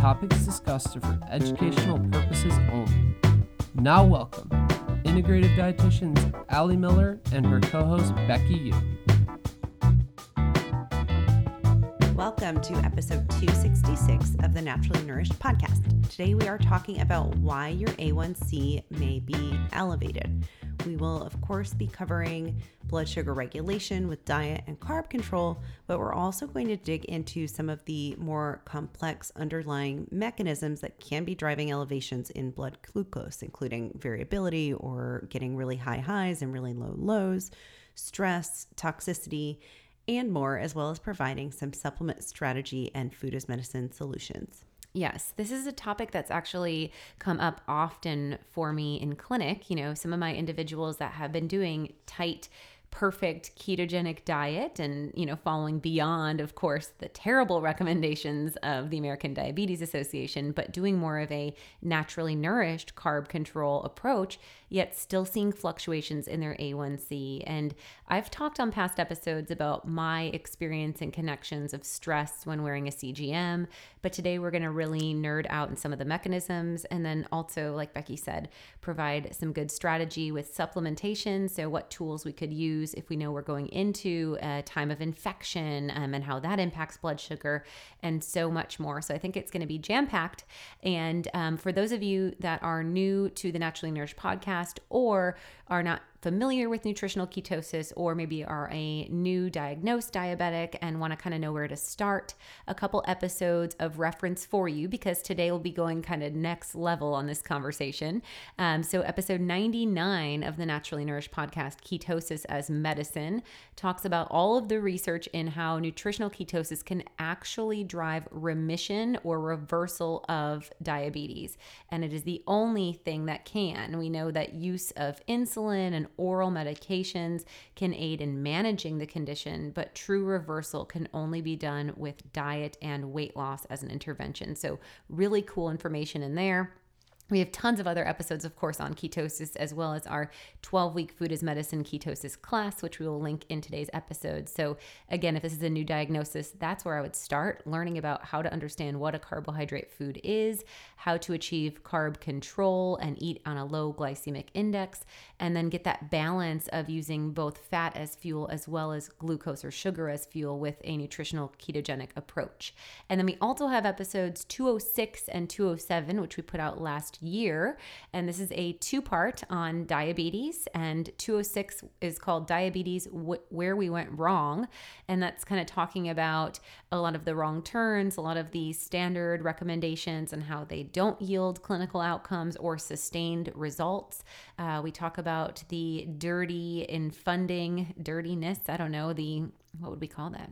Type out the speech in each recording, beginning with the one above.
topics discussed are for educational purposes only. Now, welcome integrative dietitians Ali Miller and her co host Becky Yu. Welcome to episode 266 of the Naturally Nourished podcast. Today we are talking about why your A1C may be elevated. We will, of course, be covering blood sugar regulation with diet and carb control, but we're also going to dig into some of the more complex underlying mechanisms that can be driving elevations in blood glucose, including variability or getting really high highs and really low lows, stress, toxicity, and more, as well as providing some supplement strategy and food as medicine solutions. Yes, this is a topic that's actually come up often for me in clinic. You know, some of my individuals that have been doing tight perfect ketogenic diet and you know following beyond of course the terrible recommendations of the American Diabetes Association but doing more of a naturally nourished carb control approach yet still seeing fluctuations in their A1C and I've talked on past episodes about my experience and connections of stress when wearing a CGM but today we're going to really nerd out in some of the mechanisms and then also like Becky said provide some good strategy with supplementation so what tools we could use if we know we're going into a time of infection um, and how that impacts blood sugar and so much more. So I think it's going to be jam packed. And um, for those of you that are new to the Naturally Nourished podcast or are not familiar with nutritional ketosis or maybe are a new diagnosed diabetic and want to kind of know where to start, a couple episodes of reference for you because today we'll be going kind of next level on this conversation. Um, so, episode 99 of the Naturally Nourished podcast, Ketosis as Medicine, talks about all of the research in how nutritional ketosis can actually drive remission or reversal of diabetes. And it is the only thing that can. We know that use of insulin and oral medications can aid in managing the condition, but true reversal can only be done with diet and weight loss as an intervention. So, really cool information in there. We have tons of other episodes, of course, on ketosis, as well as our 12 week food as medicine ketosis class, which we will link in today's episode. So, again, if this is a new diagnosis, that's where I would start learning about how to understand what a carbohydrate food is, how to achieve carb control and eat on a low glycemic index, and then get that balance of using both fat as fuel as well as glucose or sugar as fuel with a nutritional ketogenic approach. And then we also have episodes 206 and 207, which we put out last year. And this is a two part on diabetes. And 206 is called Diabetes Where We Went Wrong. And that's kind of talking about a lot of the wrong turns, a lot of the standard recommendations, and how they don't yield clinical outcomes or sustained results. Uh, we talk about the dirty in funding, dirtiness. I don't know, the what would we call that?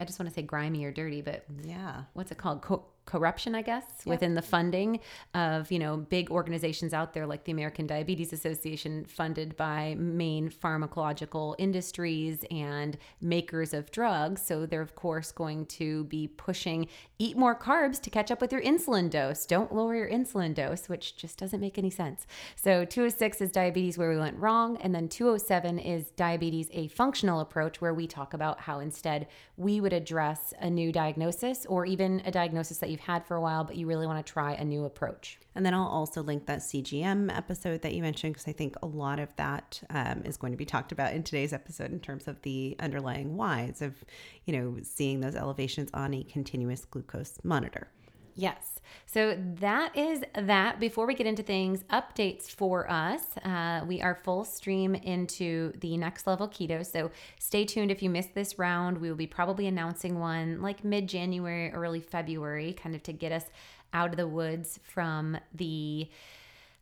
I just want to say grimy or dirty, but yeah, what's it called? Co- corruption, I guess, within the funding of, you know, big organizations out there like the American Diabetes Association, funded by main pharmacological industries and makers of drugs. So they're, of course, going to be pushing eat more carbs to catch up with your insulin dose. Don't lower your insulin dose, which just doesn't make any sense. So 206 is diabetes where we went wrong. And then 207 is diabetes, a functional approach where we talk about how instead we would address a new diagnosis or even a diagnosis that you've had for a while, but you really want to try a new approach. And then I'll also link that CGM episode that you mentioned because I think a lot of that um, is going to be talked about in today's episode in terms of the underlying whys of, you know, seeing those elevations on a continuous glucose monitor. Yes. So that is that. Before we get into things, updates for us. Uh, we are full stream into the next level keto. So stay tuned if you missed this round. We will be probably announcing one like mid January, early February, kind of to get us out of the woods from the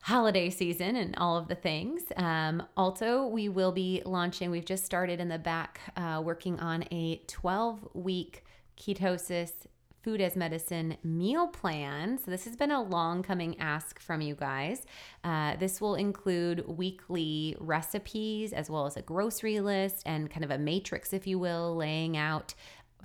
holiday season and all of the things. Um, also, we will be launching, we've just started in the back uh, working on a 12 week ketosis food as medicine meal plan. So, this has been a long coming ask from you guys. Uh, this will include weekly recipes as well as a grocery list and kind of a matrix, if you will, laying out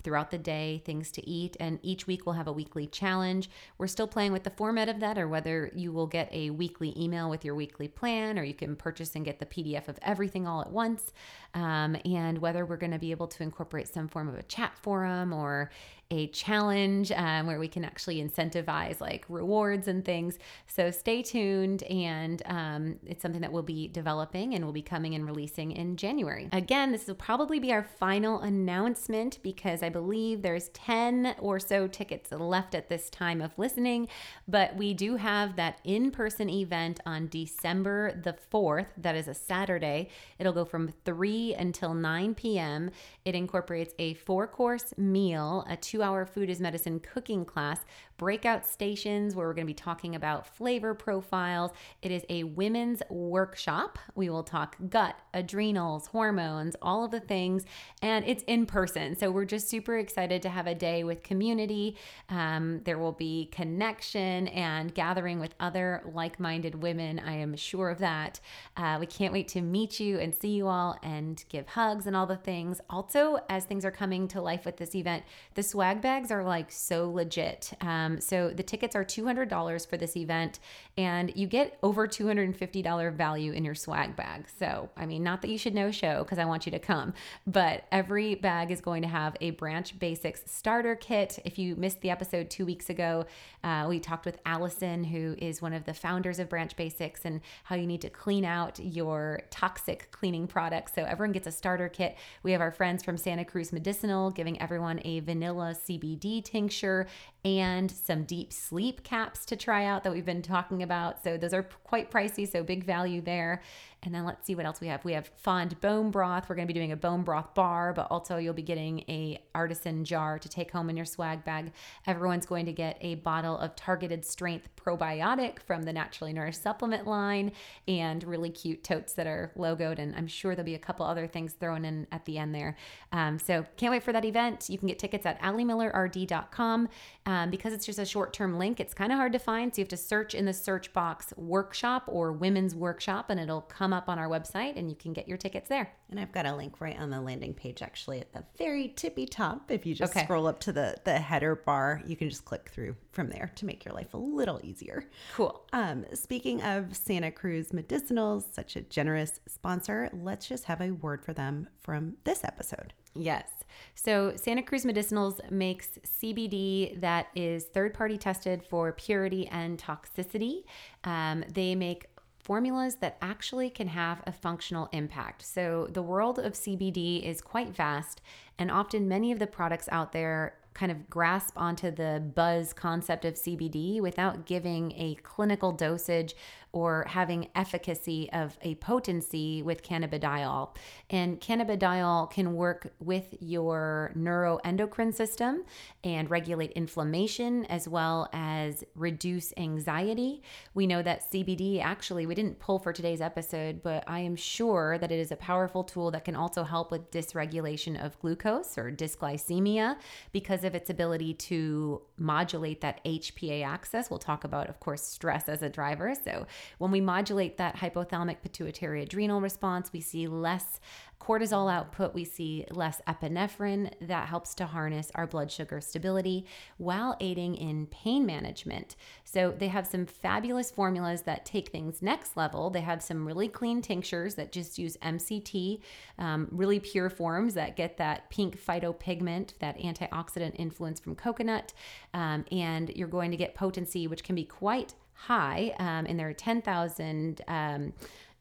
throughout the day, things to eat. And each week we'll have a weekly challenge. We're still playing with the format of that, or whether you will get a weekly email with your weekly plan, or you can purchase and get the PDF of everything all at once. Um, and whether we're going to be able to incorporate some form of a chat forum or a challenge um, where we can actually incentivize like rewards and things. So stay tuned, and um, it's something that we'll be developing and we'll be coming and releasing in January. Again, this will probably be our final announcement because I believe there's 10 or so tickets left at this time of listening, but we do have that in person event on December the 4th. That is a Saturday. It'll go from 3 until 9 p.m. It incorporates a four course meal, a two two hour food is medicine cooking class, breakout stations where we're going to be talking about flavor profiles. It is a women's workshop. We will talk gut, adrenals, hormones, all of the things, and it's in person. So we're just super excited to have a day with community. Um, there will be connection and gathering with other like minded women. I am sure of that. Uh, we can't wait to meet you and see you all and give hugs and all the things. Also, as things are coming to life with this event, the swag bags are like so legit. Um, so the tickets are $200 for this event, and you get over $250 value in your swag bag. So, I mean, not that you should no show because I want you to come, but every bag is going to have a Branch Basics starter kit. If you missed the episode two weeks ago, uh, we talked with Allison, who is one of the founders of Branch Basics, and how you need to clean out your toxic cleaning products. So everyone gets a starter kit. We have our friends from Santa Cruz Medicinal giving everyone a vanilla CBD tincture and some deep sleep caps to try out that we've been talking about. So those are quite pricey, so big value there. And then let's see what else we have. We have fond bone broth. We're going to be doing a bone broth bar, but also you'll be getting a artisan jar to take home in your swag bag. Everyone's going to get a bottle of targeted strength probiotic from the Naturally Nourished supplement line and really cute totes that are logoed. And I'm sure there'll be a couple other things thrown in at the end there. Um, so can't wait for that event. You can get tickets at alimillerrd.com. Um, because it's just a short term link, it's kind of hard to find. So you have to search in the search box workshop or women's workshop and it'll come up on our website and you can get your tickets there. And I've got a link right on the landing page actually at the very tippy top. If you just Okay. scroll up to the, the header bar, you can just click through from there to make your life a little easier. Cool. Um, speaking of Santa Cruz Medicinals, such a generous sponsor, let's just have a word for them from this episode. Yes. So Santa Cruz Medicinals makes CBD that is third party tested for purity and toxicity. Um, they make formulas that actually can have a functional impact. So the world of CBD is quite vast, and often many of the products out there kind of grasp onto the buzz concept of CBD without giving a clinical dosage or having efficacy of a potency with cannabidiol. And cannabidiol can work with your neuroendocrine system and regulate inflammation as well as reduce anxiety. We know that CBD actually, we didn't pull for today's episode, but I am sure that it is a powerful tool that can also help with dysregulation of glucose or dysglycemia because of its ability to modulate that HPA axis. We'll talk about, of course, stress as a driver. So, when we modulate that hypothalamic pituitary adrenal response, we see less cortisol output, we see less epinephrine that helps to harness our blood sugar stability while aiding in pain management. So they have some fabulous formulas that take things next level. They have some really clean tinctures that just use MCT, um, really pure forms that get that pink phytopigment, that antioxidant influence from coconut. Um, and you're going to get potency, which can be quite high um, there are 10,000 um,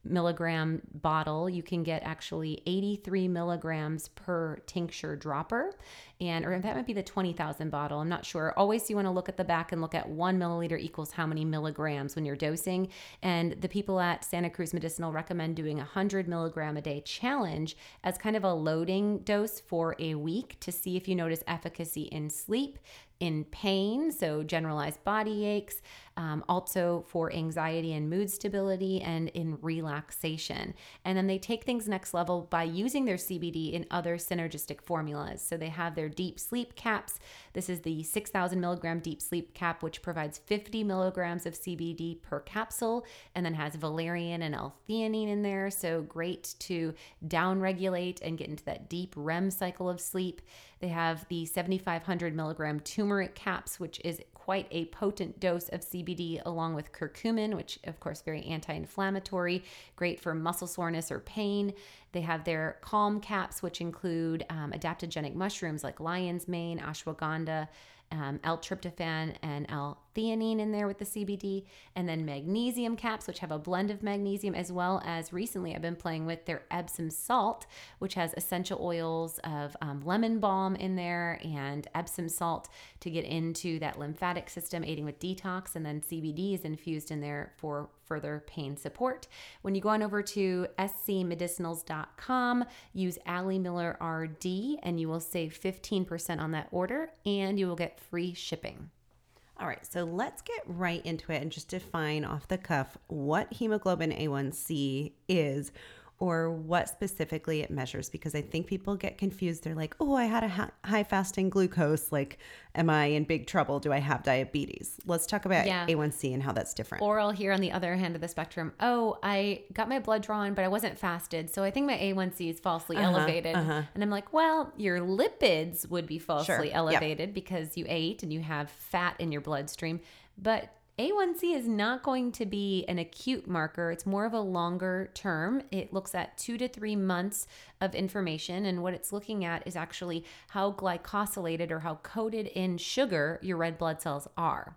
milligram bottle. You can get actually 83 milligrams per tincture dropper. And, or that might be the 20,000 bottle. I'm not sure. Always you want to look at the back and look at one milliliter equals how many milligrams when you're dosing. And the people at Santa Cruz Medicinal recommend doing a 100 milligram a day challenge as kind of a loading dose for a week to see if you notice efficacy in sleep, in pain, so generalized body aches, um, also for anxiety and mood stability, and in relaxation. And then they take things next level by using their CBD in other synergistic formulas. So they have their deep sleep caps. This is the 6,000 milligram deep sleep cap, which provides 50 milligrams of CBD per capsule and then has valerian and L-theanine in there. So great to downregulate and get into that deep REM cycle of sleep. They have the 7,500 milligram turmeric caps, which is quite a potent dose of CBD along with curcumin, which of course very anti-inflammatory, great for muscle soreness or pain. They have their calm caps, which include um, adaptogenic mushrooms like lion's mane, ashwagandha, um, L-tryptophan, and L-theanine in there with the CBD, and then magnesium caps, which have a blend of magnesium, as well as recently I've been playing with their Epsom salt, which has essential oils of um, lemon balm in there and Epsom salt to get into that lymphatic system, aiding with detox, and then CBD is infused in there for further pain support. When you go on over to scmedicinals.com, use Ali Miller RD, and you will save 15% on that order, and you will get free shipping. All right, so let's get right into it and just define off the cuff what hemoglobin A1C is or what specifically it measures because I think people get confused. They're like, oh, I had a high fasting glucose. Like, am I in big trouble? Do I have diabetes? Let's talk about yeah. A1C and how that's different. Or I'll hear on the other hand of the spectrum, oh, I got my blood drawn, but I wasn't fasted. So I think my A1C is falsely uh-huh, elevated. Uh-huh. And I'm like, well, your lipids would be falsely sure. elevated yep. because you ate and you have fat in your bloodstream. But a1C is not going to be an acute marker. It's more of a longer term. It looks at two to three months of information. And what it's looking at is actually how glycosylated or how coated in sugar your red blood cells are.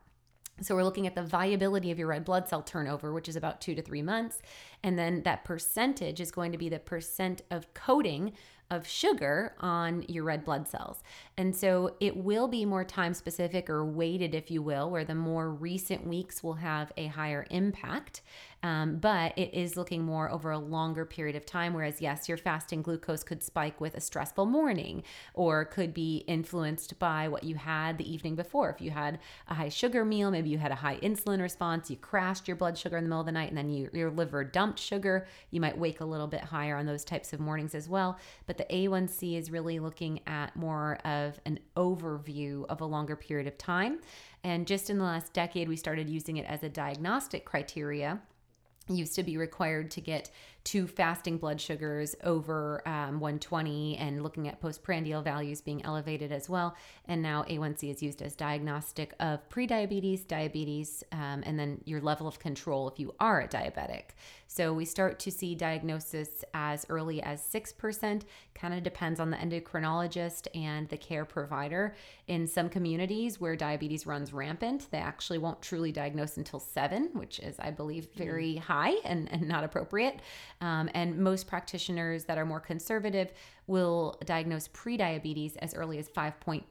So we're looking at the viability of your red blood cell turnover, which is about two to three months. And then that percentage is going to be the percent of coating of sugar on your red blood cells. And so it will be more time specific or weighted, if you will, where the more recent weeks will have a higher impact. Um, but it is looking more over a longer period of time. Whereas, yes, your fasting glucose could spike with a stressful morning or could be influenced by what you had the evening before. If you had a high sugar meal, maybe you had a high insulin response, you crashed your blood sugar in the middle of the night, and then you, your liver dumped sugar, you might wake a little bit higher on those types of mornings as well. But the A1C is really looking at more of an overview of a longer period of time. And just in the last decade, we started using it as a diagnostic criteria used to be required to get two fasting blood sugars over um, 120 and looking at postprandial values being elevated as well. And now A1C is used as diagnostic of prediabetes, diabetes, um, and then your level of control if you are a diabetic. So we start to see diagnosis as early as 6%, kind of depends on the endocrinologist and the care provider. In some communities where diabetes runs rampant, they actually won't truly diagnose until 7, which is, I believe, very mm. high and, and not appropriate. Um, and most practitioners that are more conservative will diagnose prediabetes as early as 5.6.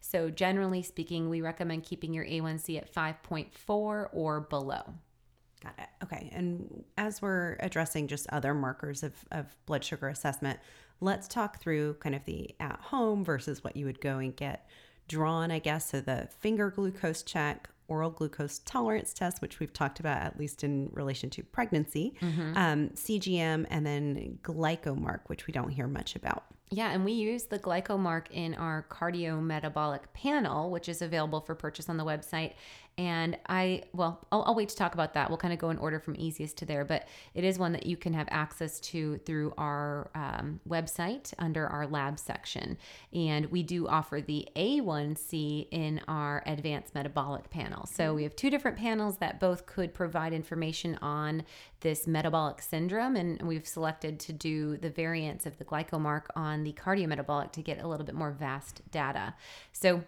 So, generally speaking, we recommend keeping your A1C at 5.4 or below. Got it. Okay. And as we're addressing just other markers of, of blood sugar assessment, let's talk through kind of the at home versus what you would go and get drawn, I guess. So the finger glucose check, oral glucose tolerance test, which we've talked about at least in relation to pregnancy, mm-hmm. um, CGM, and then glycomark, which we don't hear much about. Yeah, and we use the glycomark in our cardiometabolic panel, which is available for purchase on the website. And I, well, I'll, I'll, wait to talk about that. We'll kind of go in order from easiest to there, but it is one that you can have access to through our um, website under our lab section. And we do offer the A1C in our advanced metabolic panel. So we have two different panels that both could provide information on this metabolic syndrome. And we've selected to do the variants of the glycomark on the cardiometabolic to get a little bit more vast data. So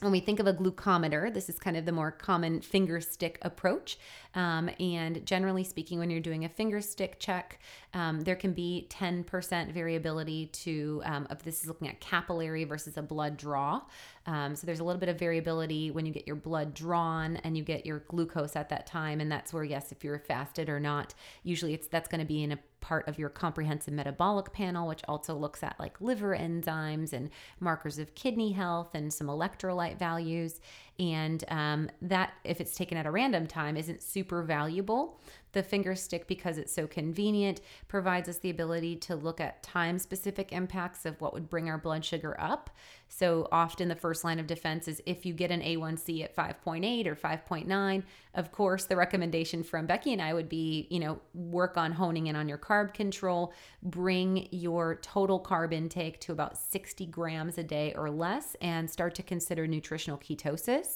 when we think of a glucometer, this is kind of the more common finger stick approach. Um, and generally speaking, when you're doing a finger stick check, um, there can be 10% variability to, um, if this is looking at capillary versus a blood draw. Um, so there's a little bit of variability when you get your blood drawn and you get your glucose at that time. And that's where, yes, if you're fasted or not, usually it's that's going to be in a part of your comprehensive metabolic panel, which also looks at like liver enzymes and markers of kidney health and some electrolyte values. And um, that, if it's taken at a random time, isn't super valuable. The finger stick, because it's so convenient, provides us the ability to look at time specific impacts of what would bring our blood sugar up. So often the first line of defense is if you get an A1C at 5.8 or 5.9, of course, the recommendation from Becky and I would be, you know, work on honing in on your carb control, bring your total carb intake to about 60 grams a day or less, and start to consider nutritional ketosis.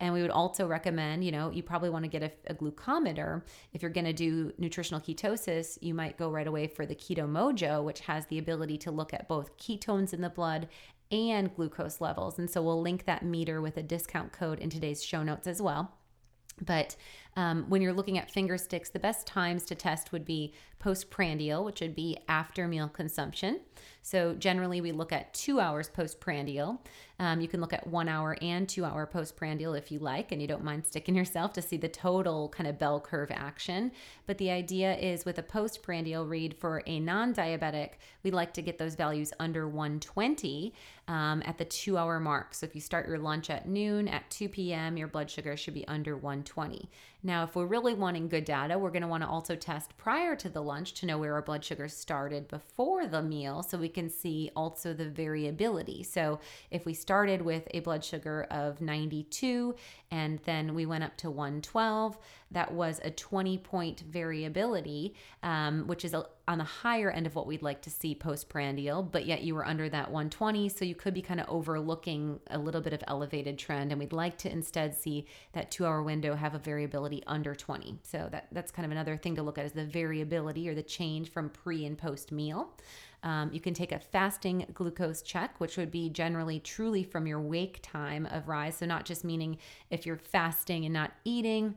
And we would also recommend, you know, you probably want to get a, a glucometer. If you're going to do nutritional ketosis, you might go right away for the Keto Mojo, which has the ability to look at both ketones in the blood and glucose levels. And so we'll link that meter with a discount code in today's show notes as well. But um, when you're looking at finger sticks, the best times to test would be postprandial, which would be after meal consumption. So generally, we look at two hours postprandial. Um, you can look at one hour and two hour postprandial if you like, and you don't mind sticking yourself to see the total kind of bell curve action. But the idea is with a postprandial read for a non diabetic, we'd like to get those values under 120 um, at the two hour mark. So if you start your lunch at noon, at 2 p.m., your blood sugar should be under 120. Now, if we're really wanting good data, we're going to want to also test prior to the lunch to know where our blood sugar started before the meal so we can see also the variability. So, if we started with a blood sugar of 92 and then we went up to 112, that was a 20 point variability, um, which is a, on the higher end of what we'd like to see postprandial, but yet you were under that 120. So you could be kind of overlooking a little bit of elevated trend. And we'd like to instead see that two hour window have a variability under 20. So that, that's kind of another thing to look at is the variability or the change from pre and post meal. Um, you can take a fasting glucose check, which would be generally truly from your wake time of rise. So, not just meaning if you're fasting and not eating,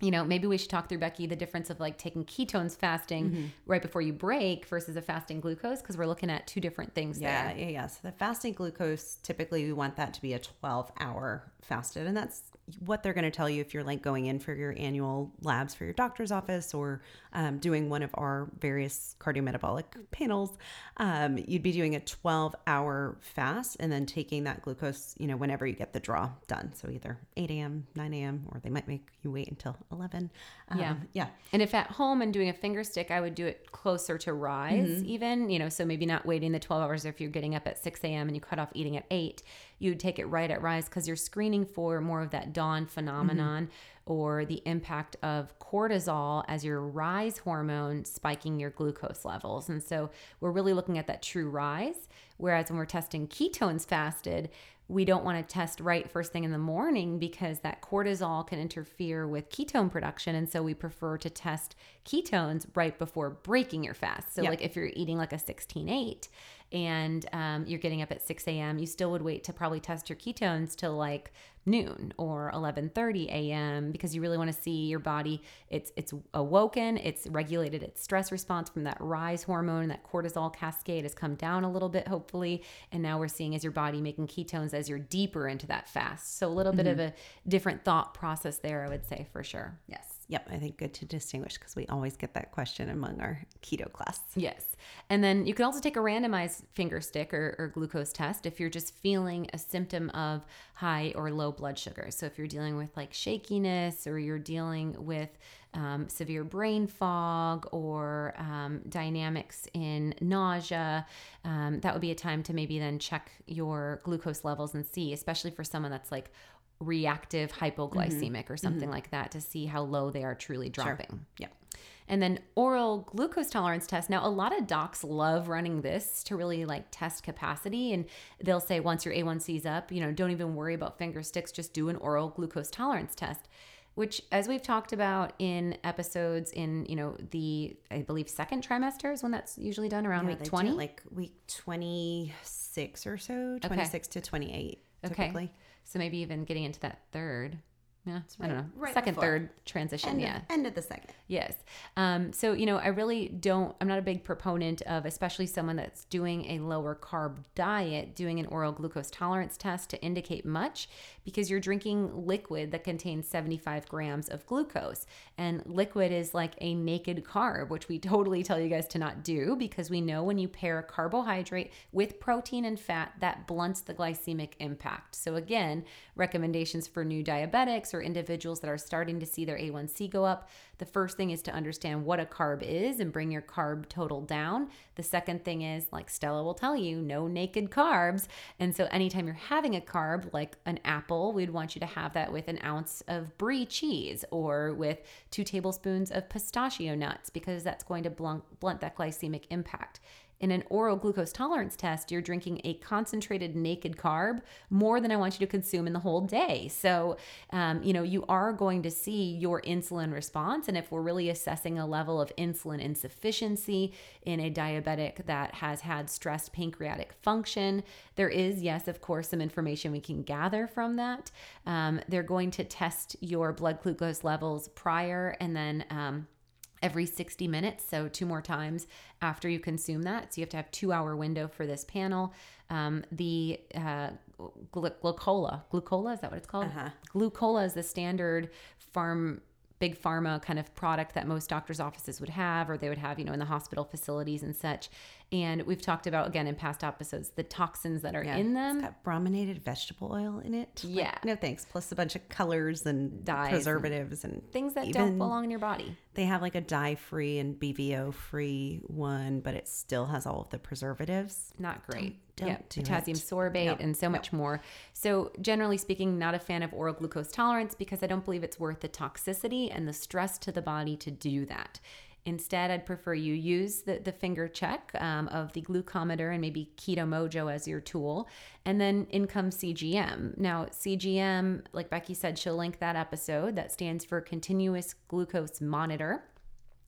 you know, maybe we should talk through Becky the difference of like taking ketones fasting mm-hmm. right before you break versus a fasting glucose because we're looking at two different things yeah, there. Yeah, yeah. So the fasting glucose typically we want that to be a 12 hour fasted, and that's what they're going to tell you if you're like going in for your annual labs for your doctor's office or um, doing one of our various cardiometabolic panels. Um, you'd be doing a 12 hour fast and then taking that glucose, you know, whenever you get the draw done. So either 8 a.m., 9 a.m., or they might make you wait until 11. Um, yeah. Yeah. And if at home and doing a finger stick, I would do it closer to rise, mm-hmm. even, you know, so maybe not waiting the 12 hours if you're getting up at 6 a.m. and you cut off eating at 8 you would take it right at rise because you're screening for more of that dawn phenomenon mm-hmm. Or the impact of cortisol as your rise hormone spiking your glucose levels. And so we're really looking at that true rise. Whereas when we're testing ketones fasted, we don't want to test right first thing in the morning because that cortisol can interfere with ketone production. And so we prefer to test ketones right before breaking your fast. So, yep. like if you're eating like a 16 8, and um, you're getting up at 6 a.m., you still would wait to probably test your ketones till like noon or 11:30 a.m. because you really want to see your body it's it's awoken, it's regulated its stress response from that rise hormone, that cortisol cascade has come down a little bit hopefully, and now we're seeing as your body making ketones as you're deeper into that fast. So a little mm-hmm. bit of a different thought process there I would say for sure. Yes. Yep, I think good to distinguish because we always get that question among our keto class. Yes. And then you can also take a randomized finger stick or, or, glucose test if you're just feeling a symptom of high or low blood sugar. So if you're dealing with like shakiness or you're dealing with um, severe brain fog or um, dynamics in nausea, um, that would be a time to maybe then check your glucose levels and see, especially for someone that's like reactive hypoglycemic mm-hmm. or something mm-hmm. like that to see how low they are truly dropping. Sure. Yeah. And then oral glucose tolerance test. Now, a lot of docs love running this to really like test capacity. And they'll say once your A1C is up, you know, don't even worry about finger sticks, just do an oral glucose tolerance test. Which, as we've talked about in episodes in, you know, the, I believe, second trimester is when that's usually done around yeah, week 20. like week 26 or so, 26 okay. to 28. Okay. So maybe even getting into that third. Yeah, I don't know. right second, before. third transition. End, yeah. of, end of the second. Yes. Um, so, you know, I really don't, I'm not a big proponent of, especially someone that's doing a lower carb diet, doing an oral glucose tolerance test to indicate much because you're drinking liquid that contains 75 grams of glucose. And liquid is like a naked carb, which we totally tell you guys to not do because we know when you pair a carbohydrate with protein and fat, that blunts the glycemic impact. So, again, recommendations for new diabetics or individuals that are starting to see their A1C go up. The first thing is to understand what a carb is and bring your carb total down. The second thing is, like Stella will tell you, no naked carbs. And so, anytime you're having a carb like an apple, we'd want you to have that with an ounce of brie cheese or with two tablespoons of pistachio nuts because that's going to blunt, blunt that glycemic impact. In an oral glucose tolerance test, you're drinking a concentrated naked carb more than I want you to consume in the whole day. So, um, you know, you are going to see your insulin response. And if we're really assessing a level of insulin insufficiency in a diabetic that has had stressed pancreatic function, there is, yes, of course, some information we can gather from that. Um, they're going to test your blood glucose levels prior and then. Um, every 60 minutes so two more times after you consume that. So you have to have two hour window for this panel. Um, the uh, glu- glucola glucola is that what it's called? Uh-huh. glucola is the standard farm big pharma kind of product that most doctors offices would have or they would have you know in the hospital facilities and such and we've talked about again in past episodes the toxins that are in them It's got brominated vegetable oil in it. Like, Yeah. no thanks. Plus a bunch of colors and Dyes preservatives and, things that don't belong in your body They have like a dye free and BVO free one, but it still has all of the preservatives. not great. don't yeah, do potassium it. sorbate No, and so much more. So, generally speaking, not a fan of oral glucose tolerance because I don't believe it's worth the toxicity and the stress to the body to do that. Instead, I'd prefer you use the, the finger check um, of the glucometer and maybe Keto Mojo as your tool. And then in comes CGM. Now, CGM, like Becky said, she'll link that episode. That stands for Continuous Glucose Monitor.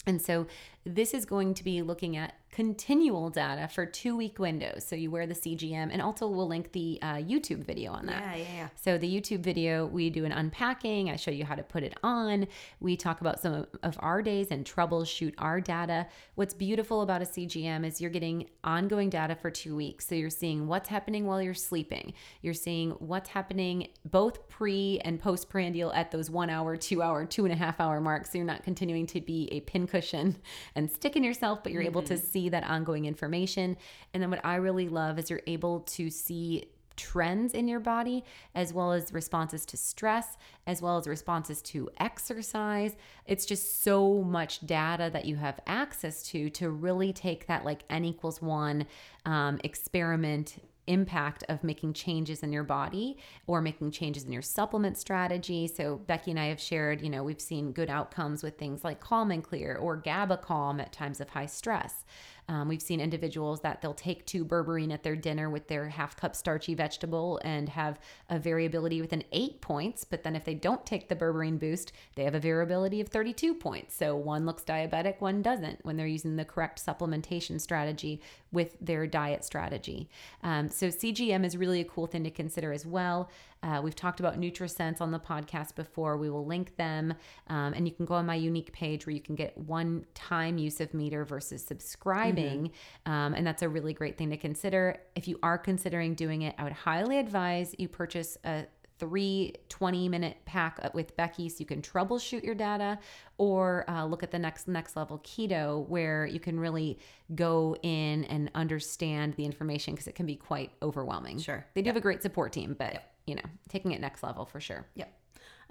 And so this is going to be looking at continual data for two week windows. So you wear the CGM, and also we'll link the uh, YouTube video on that. Yeah, yeah, yeah. So the YouTube video, we do an unpacking. I show you how to put it on. We talk about some of our days and troubleshoot our data. What's beautiful about a CGM is you're getting ongoing data for two weeks. So you're seeing what's happening while you're sleeping. You're seeing what's happening both pre and postprandial at those one hour, two hour, two and a half hour marks. So you're not continuing to be a pincushion and stick in yourself, but you're able to see that ongoing information. And then what I really love is you're able to see trends in your body, as well as responses to stress, as well as responses to exercise. It's just so much data that you have access to to really take that like n equals one um, experiment impact of making changes in your body or making changes in your supplement strategy. So Becky and I have shared, you know, we've seen good outcomes with things like Calm and Clear or GABA Calm at times of high stress. Um, we've seen individuals that they'll take two berberine at their dinner with their half cup starchy vegetable and have a variability within eight points. But then if they don't take the berberine boost, they have a variability of 32 points. So one looks diabetic, one doesn't when they're using the correct supplementation strategy with their diet strategy. Um, so CGM is really a cool thing to consider as well. Uh, we've talked about NutriSense on the podcast before. We will link them, um, and you can go on my unique page where you can get one time use of meter versus subscribing. Um, and that's a really great thing to consider. If you are considering doing it, I would highly advise you purchase a three 20 minute pack with Becky so you can troubleshoot your data or uh, look at the next next level keto where you can really go in and understand the information because it can be quite overwhelming. Sure. They do have a great support team, but you know, taking it next level for sure. Yep.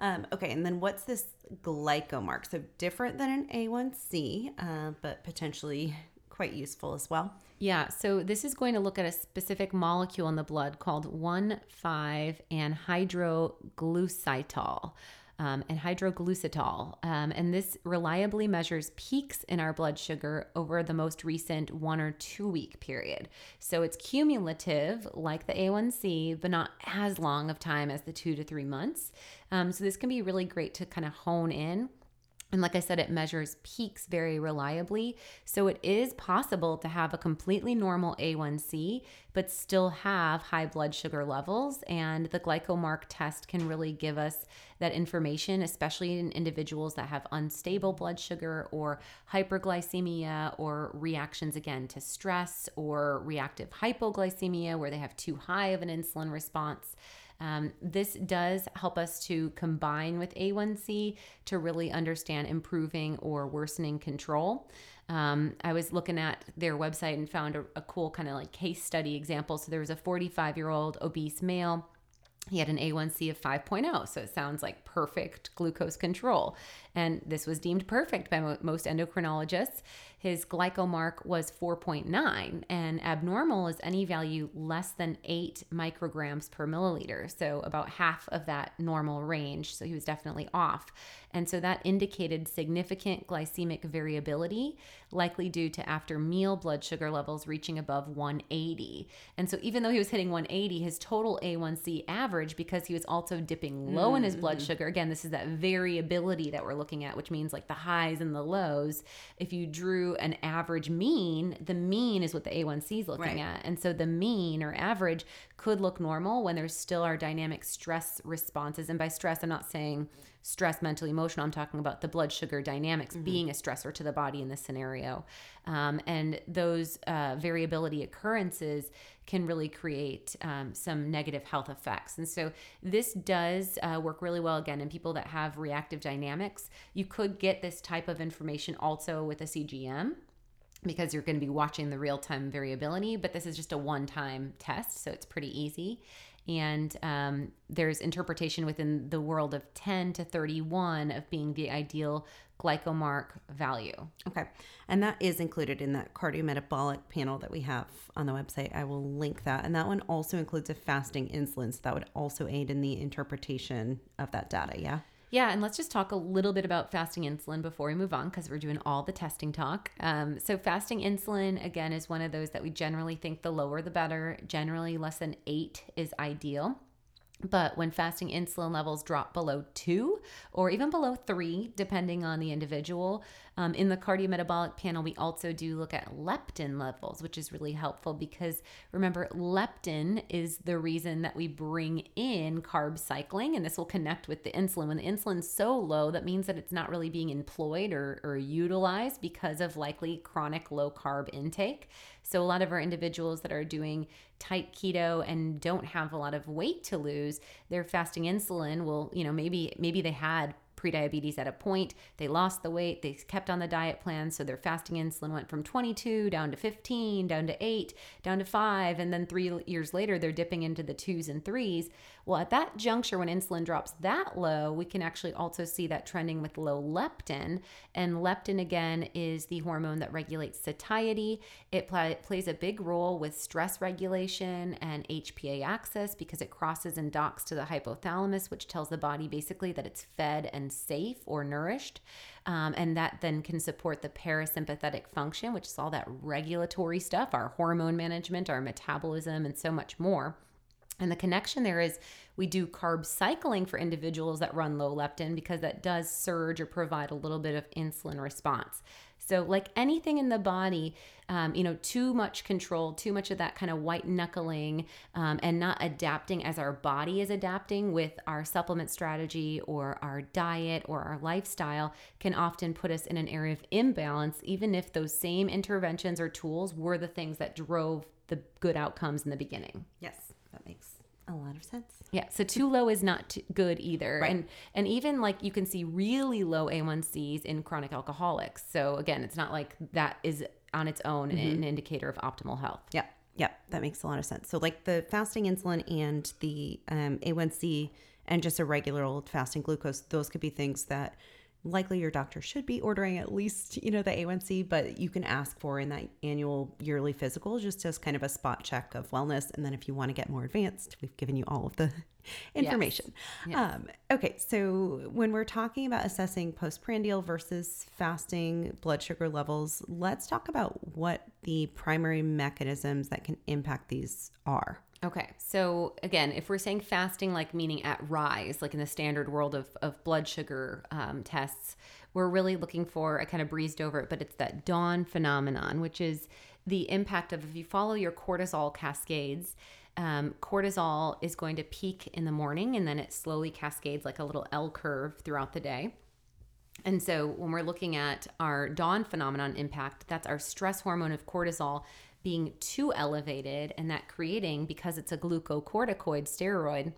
Um, okay, and then what's this glycomark? So different than an A1C, uh, but potentially quite useful as well. Yeah, so this is going to look at a specific molecule in the blood called 1,5-anhydroglucitol. Um, and hydroglucitol. Um, and this reliably measures peaks in our blood sugar over the most recent one or two week period. So it's cumulative, like the A1C, but not as long of time as the two to three months. Um, so this can be really great to kind of hone in And like I said, it measures peaks very reliably. So it is possible to have a completely normal A1C, but still have high blood sugar levels. And the GlycoMark test can really give us that information, especially in individuals that have unstable blood sugar or hyperglycemia or reactions again to stress or reactive hypoglycemia, where they have too high of an insulin response. Um, this does help us to combine with A1C to really understand improving or worsening control. Um, I was looking at their website and found a, a cool kind of like case study example. So there was a 45 year old obese male he had an A1C of 5.0, so it sounds like perfect glucose control. And this was deemed perfect by most endocrinologists his glycomark was 4.9, and abnormal is any value less than 8 micrograms per milliliter. So about half of that normal range. So he was definitely off. And so that indicated significant glycemic variability, likely due to after meal blood sugar levels reaching above 180. And so even though he was hitting 180, his total A1C average, because he was also dipping low mm-hmm. in his blood mm-hmm. sugar, again, this is that variability that we're looking at, which means like the highs and the lows. If you drew an average mean, the mean is what the A1C is looking right. at. And so the mean or average could look normal when there's still our dynamic stress responses. And by stress, I'm not saying stress, mental, emotional. I'm talking about the blood sugar dynamics mm-hmm. being a stressor to the body in this scenario. Um, and those uh, variability occurrences can really create um, some negative health effects. And so this does uh, work really well again in people that have reactive dynamics. You could get this type of information also with a CGM because you're going to be watching the real time variability, but this is just a one time test, so it's pretty easy and um, there's interpretation within the world of 10 to 31 of being the ideal glycomark value. Okay. And that is included in that cardiometabolic panel that we have on the website. I will link that. And that one also includes a fasting insulin. So that would also aid in the interpretation of that data. Yeah. Yeah, and let's just talk a little bit about fasting insulin before we move on because we're doing all the testing talk. Um, so, fasting insulin, again, is one of those that we generally think the lower the better. Generally, less than eight is ideal. But when fasting insulin levels drop below two or even below three, depending on the individual, um, in the cardiometabolic panel, we also do look at leptin levels, which is really helpful because remember, leptin is the reason that we bring in carb cycling, and this will connect with the insulin. When the insulin's so low, that means that it's not really being employed or, or utilized because of likely chronic low carb intake. So, a lot of our individuals that are doing tight keto and don't have a lot of weight to lose, their fasting insulin will, you know, maybe maybe they had prediabetes at a point. They lost the weight, they kept on the diet plan, so their fasting insulin went from 22 down to 15, down to 8, down to 5, and then 3 years later they're dipping into the 2s and 3s. Well, at that juncture, when insulin drops that low, we can actually also see that trending with low leptin. And leptin, again, is the hormone that regulates satiety. It pl- plays a big role with stress regulation and HPA axis because it crosses and docks to the hypothalamus, which tells the body basically that it's fed and safe or nourished. Um, and that then can support the parasympathetic function, which is all that regulatory stuff, our hormone management, our metabolism, and so much more. And the connection there is we do carb cycling for individuals that run low leptin because that does surge or provide a little bit of insulin response. So, like anything in the body, um, you know, too much control, too much of that kind of white knuckling, um, and not adapting as our body is adapting with our supplement strategy or our diet or our lifestyle can often put us in an area of imbalance, even if those same interventions or tools were the things that drove the good outcomes in the beginning. Yes a lot of sense. Yeah, so too low is not good either. Right. And and even like you can see really low A1Cs in chronic alcoholics. So again, it's not like that is on its own mm-hmm. an indicator of optimal health. Yeah. Yeah, that makes a lot of sense. So like the fasting insulin and the um, A1C and just a regular old fasting glucose, those could be things that likely your doctor should be ordering at least you know the a1c but you can ask for in that annual yearly physical just as kind of a spot check of wellness and then if you want to get more advanced we've given you all of the information yes. Yes. Um, okay so when we're talking about assessing postprandial versus fasting blood sugar levels let's talk about what the primary mechanisms that can impact these are Okay. So again, if we're saying fasting, like meaning at rise, like in the standard world of, of blood sugar um, tests, we're really looking for, I kind of breezed over it, but it's that dawn phenomenon, which is the impact of if you follow your cortisol cascades, um, cortisol is going to peak in the morning and then it slowly cascades like a little L curve throughout the day. And so when we're looking at our dawn phenomenon impact, that's our stress hormone of cortisol being too elevated and that creating, because it's a glucocorticoid steroid,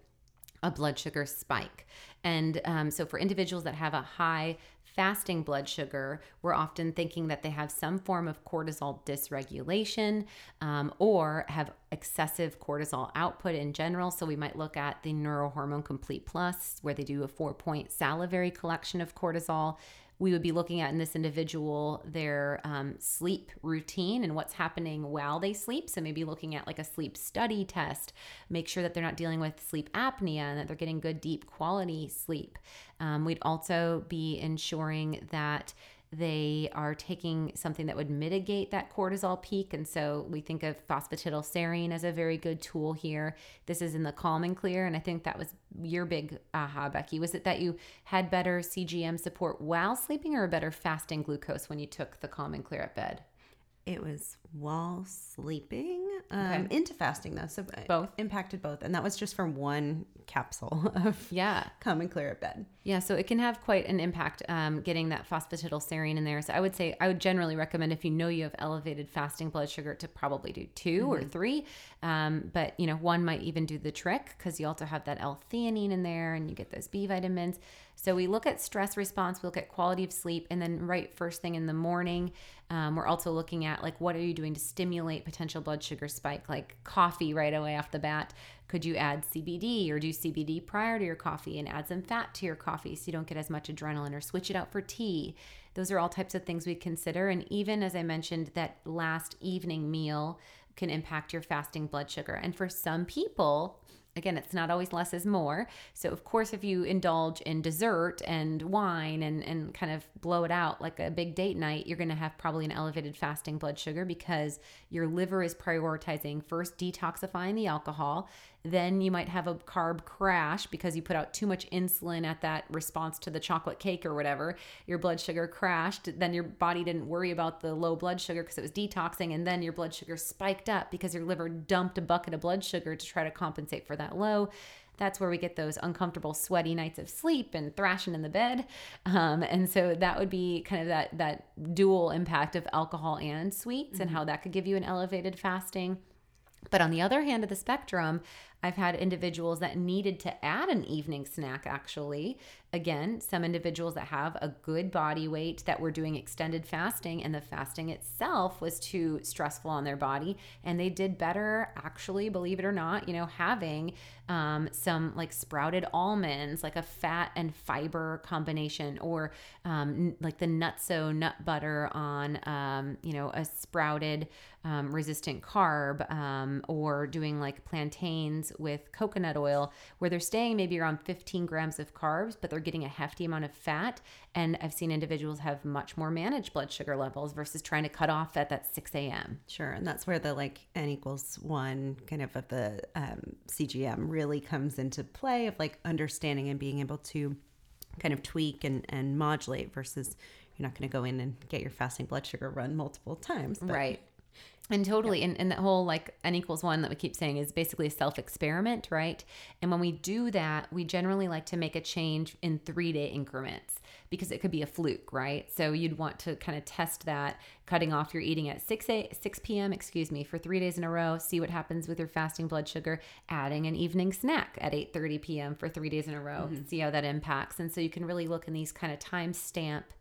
a blood sugar spike. And um, so for individuals that have a high fasting blood sugar, we're often thinking that they have some form of cortisol dysregulation um, or have excessive cortisol output in general. So we might look at the Neurohormone Complete Plus, where they do a four point salivary collection of cortisol we would be looking at in this individual their um, sleep routine and what's happening while they sleep. So maybe looking at like a sleep study test, make sure that they're not dealing with sleep apnea and that they're getting good, deep quality sleep. Um, we'd also be ensuring that they are taking something that would mitigate that cortisol peak. And so we think of phosphatidylserine as a very good tool here. This is in the Calm and Clear. And I think that was your big aha, Becky. Was it that you had better CGM support while sleeping or a better fasting glucose when you took the Calm and Clear at bed? It was while sleeping um, Okay. into fasting though, so Both? impacted both, and that was just from one capsule of Yeah. calm and clear at bed. Yeah, so it can have quite an impact um, getting that phosphatidylserine in there. So I would say I would generally recommend if you know you have elevated fasting blood sugar to probably do 2 or three. Um, but you know, one might even do the trick because you also have that L-theanine in there, and you get those B vitamins. So we look at stress response, we look at quality of sleep, and then right first thing in the morning, um, we're also looking at like what are you doing to stimulate potential blood sugar spike, like coffee right away off the bat. Could you add CBD or do CBD prior to your coffee and add some fat to your coffee so you don't get as much adrenaline or switch it out for tea? Those are all types of things we consider. And even as I mentioned, that last evening meal can impact your fasting blood sugar. And for some people, again, it's not always less is more. So, of course, if you indulge in dessert and wine and, and kind of blow it out like a big date night, you're going to have probably an elevated fasting blood sugar because your liver is prioritizing first detoxifying the alcohol. Then you might have a carb crash because you put out too much insulin at that response to the chocolate cake or whatever. Your blood sugar crashed. Then your body didn't worry about the low blood sugar because it was detoxing. And then your blood sugar spiked up because your liver dumped a bucket of blood sugar to try to compensate for that low. That's where we get those uncomfortable, sweaty nights of sleep and thrashing in the bed. Um, and so that would be kind of that that dual impact of alcohol and sweets and how that could give you an elevated fasting. But on the other hand of the spectrum, I've had individuals that needed to add an evening snack actually. Again, some individuals that have a good body weight that were doing extended fasting and the fasting itself was too stressful on their body and they did better actually, believe it or not, you know, having um, some like sprouted almonds, like a fat and fiber combination or um, like the NuttZo nut butter on, um, you know, a sprouted um, resistant carb um, or doing like plantains with coconut oil where they're staying maybe around 15 grams of carbs, but they're getting a hefty amount of fat. And I've seen individuals have much more managed blood sugar levels versus trying to cut off at that 6 a.m. Sure, and that's where the like n equals one kind of of the um, CGM really comes into play of like understanding and being able to kind of tweak and, and modulate versus you're not going to go in and get your fasting blood sugar run multiple times. but- Right. And totally. And, and that whole like n equals one that we keep saying is basically a self experiment, right? And when we do that, we generally like to make a change in three day increments because it could be a fluke, right? So you'd want to kind of test that, cutting off your eating at 6 a 6 p.m. excuse me, for three days in a row, see what happens with your fasting blood sugar, adding an evening snack at 8 30 p.m. for three days in a row, mm-hmm. see how that impacts. And so you can really look in these kind of time stamps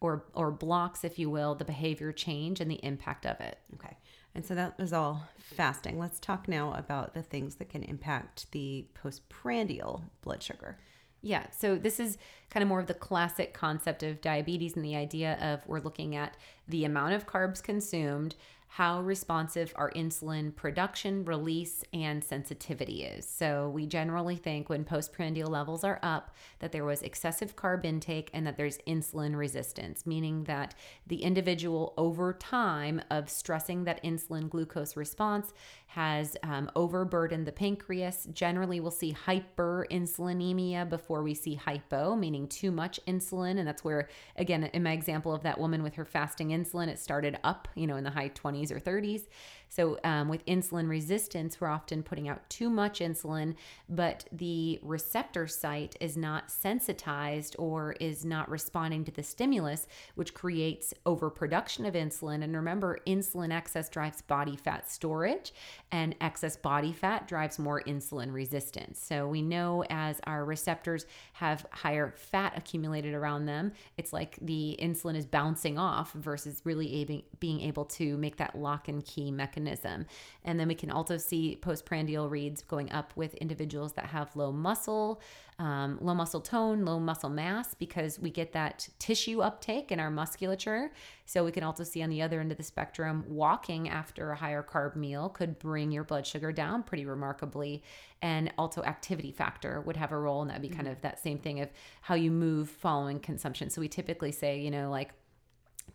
or or blocks, if you will, the behavior change and the impact of it. Okay. And so that was all fasting. Let's talk now about the things that can impact the postprandial blood sugar. Yeah, so this is kind of more of the classic concept of diabetes and the idea of we're looking at the amount of carbs consumed, how responsive our insulin production, release, and sensitivity is. So, we generally think when postprandial levels are up that there was excessive carb intake and that there's insulin resistance, meaning that the individual over time of stressing that insulin glucose response has um, overburdened the pancreas. Generally, we'll see hyperinsulinemia before we see hypo, meaning too much insulin. And that's where, again, in my example of that woman with her fasting insulin, it started up, you know, in the high 20s or 30s. So, um, with insulin resistance, we're often putting out too much insulin, but the receptor site is not sensitized or is not responding to the stimulus, which creates overproduction of insulin. And remember, insulin excess drives body fat storage, and excess body fat drives more insulin resistance. So, we know as our receptors have higher fat accumulated around them, it's like the insulin is bouncing off versus really being able to make that lock and key mechanism mechanism. And then we can also see postprandial reads going up with individuals that have low muscle, um, low muscle tone, low muscle mass, because we get that tissue uptake in our musculature. So we can also see on the other end of the spectrum, walking after a higher carb meal could bring your blood sugar down pretty remarkably. And also, activity factor would have a role, and that'd be kind mm-hmm. of that same thing of how you move following consumption. So we typically say, you know, like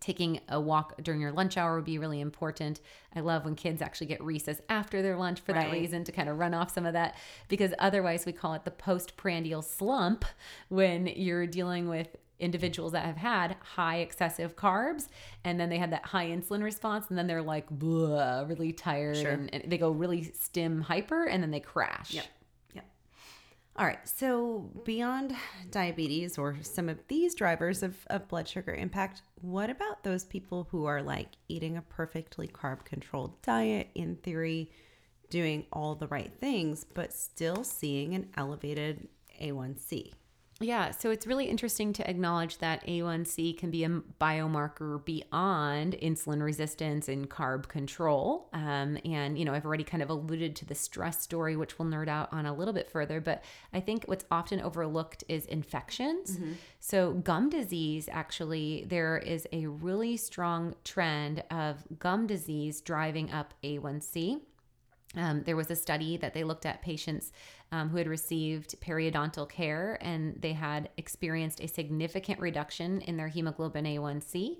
taking a walk during your lunch hour would be really important. I love when kids actually get recess after their lunch for right. that reason to kind of run off some of that because otherwise we call it the postprandial slump when you're dealing with individuals that have had high excessive carbs and then they had that high insulin response and then they're like really tired sure. and, and, they go really stim hyper and then they crash. Yep. All right. So, beyond diabetes or some of these drivers of, of blood sugar impact, what about those people who are like eating a perfectly carb controlled diet, in theory, doing all the right things, but still seeing an elevated A1C? Yeah, so it's really interesting to acknowledge that A1C can be a biomarker beyond insulin resistance and carb control. Um, and, you know, I've already kind of alluded to the stress story, which we'll nerd out on a little bit further. But I think what's often overlooked is infections. Mm-hmm. So, gum disease actually, there is a really strong trend of gum disease driving up A1C. Um, there was a study that they looked at patients um, who had received periodontal care and they had experienced a significant reduction in their hemoglobin A1C.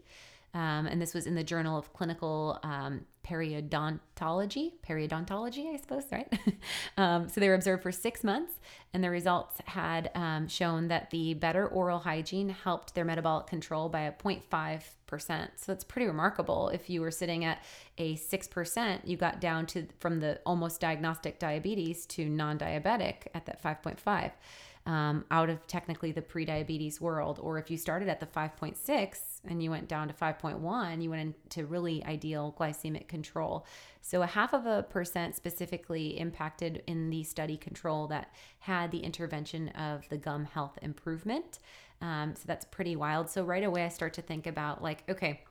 Um, and this was in the Journal of Clinical um, Periodontology. Periodontology, I suppose, right? um, so they were observed for six months, and the results had um, shown that the better oral hygiene helped their metabolic control by a 0.5%. So that's pretty remarkable. If you were sitting at a 6%, you got down to from the almost diagnostic diabetes to non diabetic at that 5.5 um, out of technically the pre-diabetes world. Or if you started at the 5.6 and you went down to 5.1 you went into really ideal glycemic control. So a half of a percent specifically impacted in the study control that had the intervention of the gum health improvement um, so that's pretty wild. So right away i start to think about like okay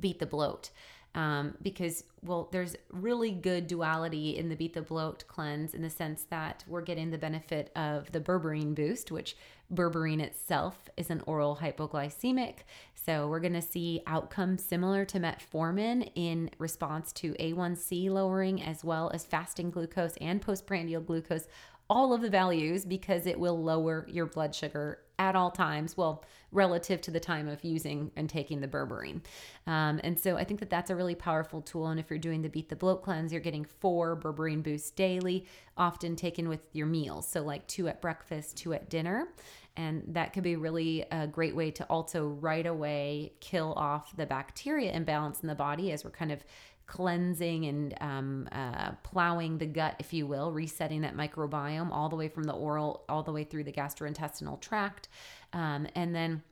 beat the bloat. Um, because well there's really good duality in the beat the bloat cleanse in the sense that we're getting the benefit of the berberine boost which berberine itself is an oral hypoglycemic. So we're going to see outcomes similar to metformin in response to a1c lowering as well as fasting glucose and postprandial glucose all of the values because it will lower your blood sugar at all times. Well, relative to the time of using and taking the berberine. Um, and so I think that that's a really powerful tool. And if you're doing the Beat the Bloat cleanse, you're getting four berberine boosts daily, often taken with your meals. So, like two at breakfast, two at dinner. And that could be really a great way to also right away kill off the bacteria imbalance in the body as we're kind of cleansing and um, uh, plowing the gut, if you will, resetting that microbiome all the way from the oral, all the way through the gastrointestinal tract. Um, and then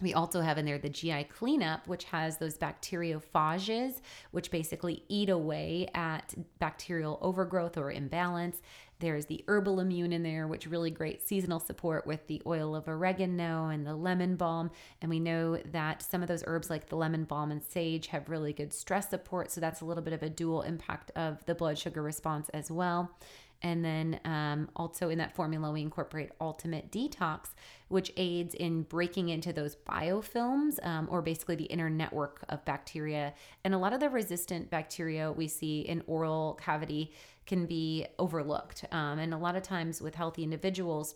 we also have in there the GI cleanup, which has those bacteriophages, which basically eat away at bacterial overgrowth or imbalance. There's the herbal immune in there, which really great seasonal support with the oil of oregano and the lemon balm. And we know that some of those herbs, like the lemon balm and sage, have really good stress support. So that's a little bit of a dual impact of the blood sugar response as well. And then um, also in that formula, we incorporate Ultimate Detox, which aids in breaking into those biofilms um, or basically the inner network of bacteria. And a lot of the resistant bacteria we see in oral cavity can be overlooked. Um, and a lot of times with healthy individuals,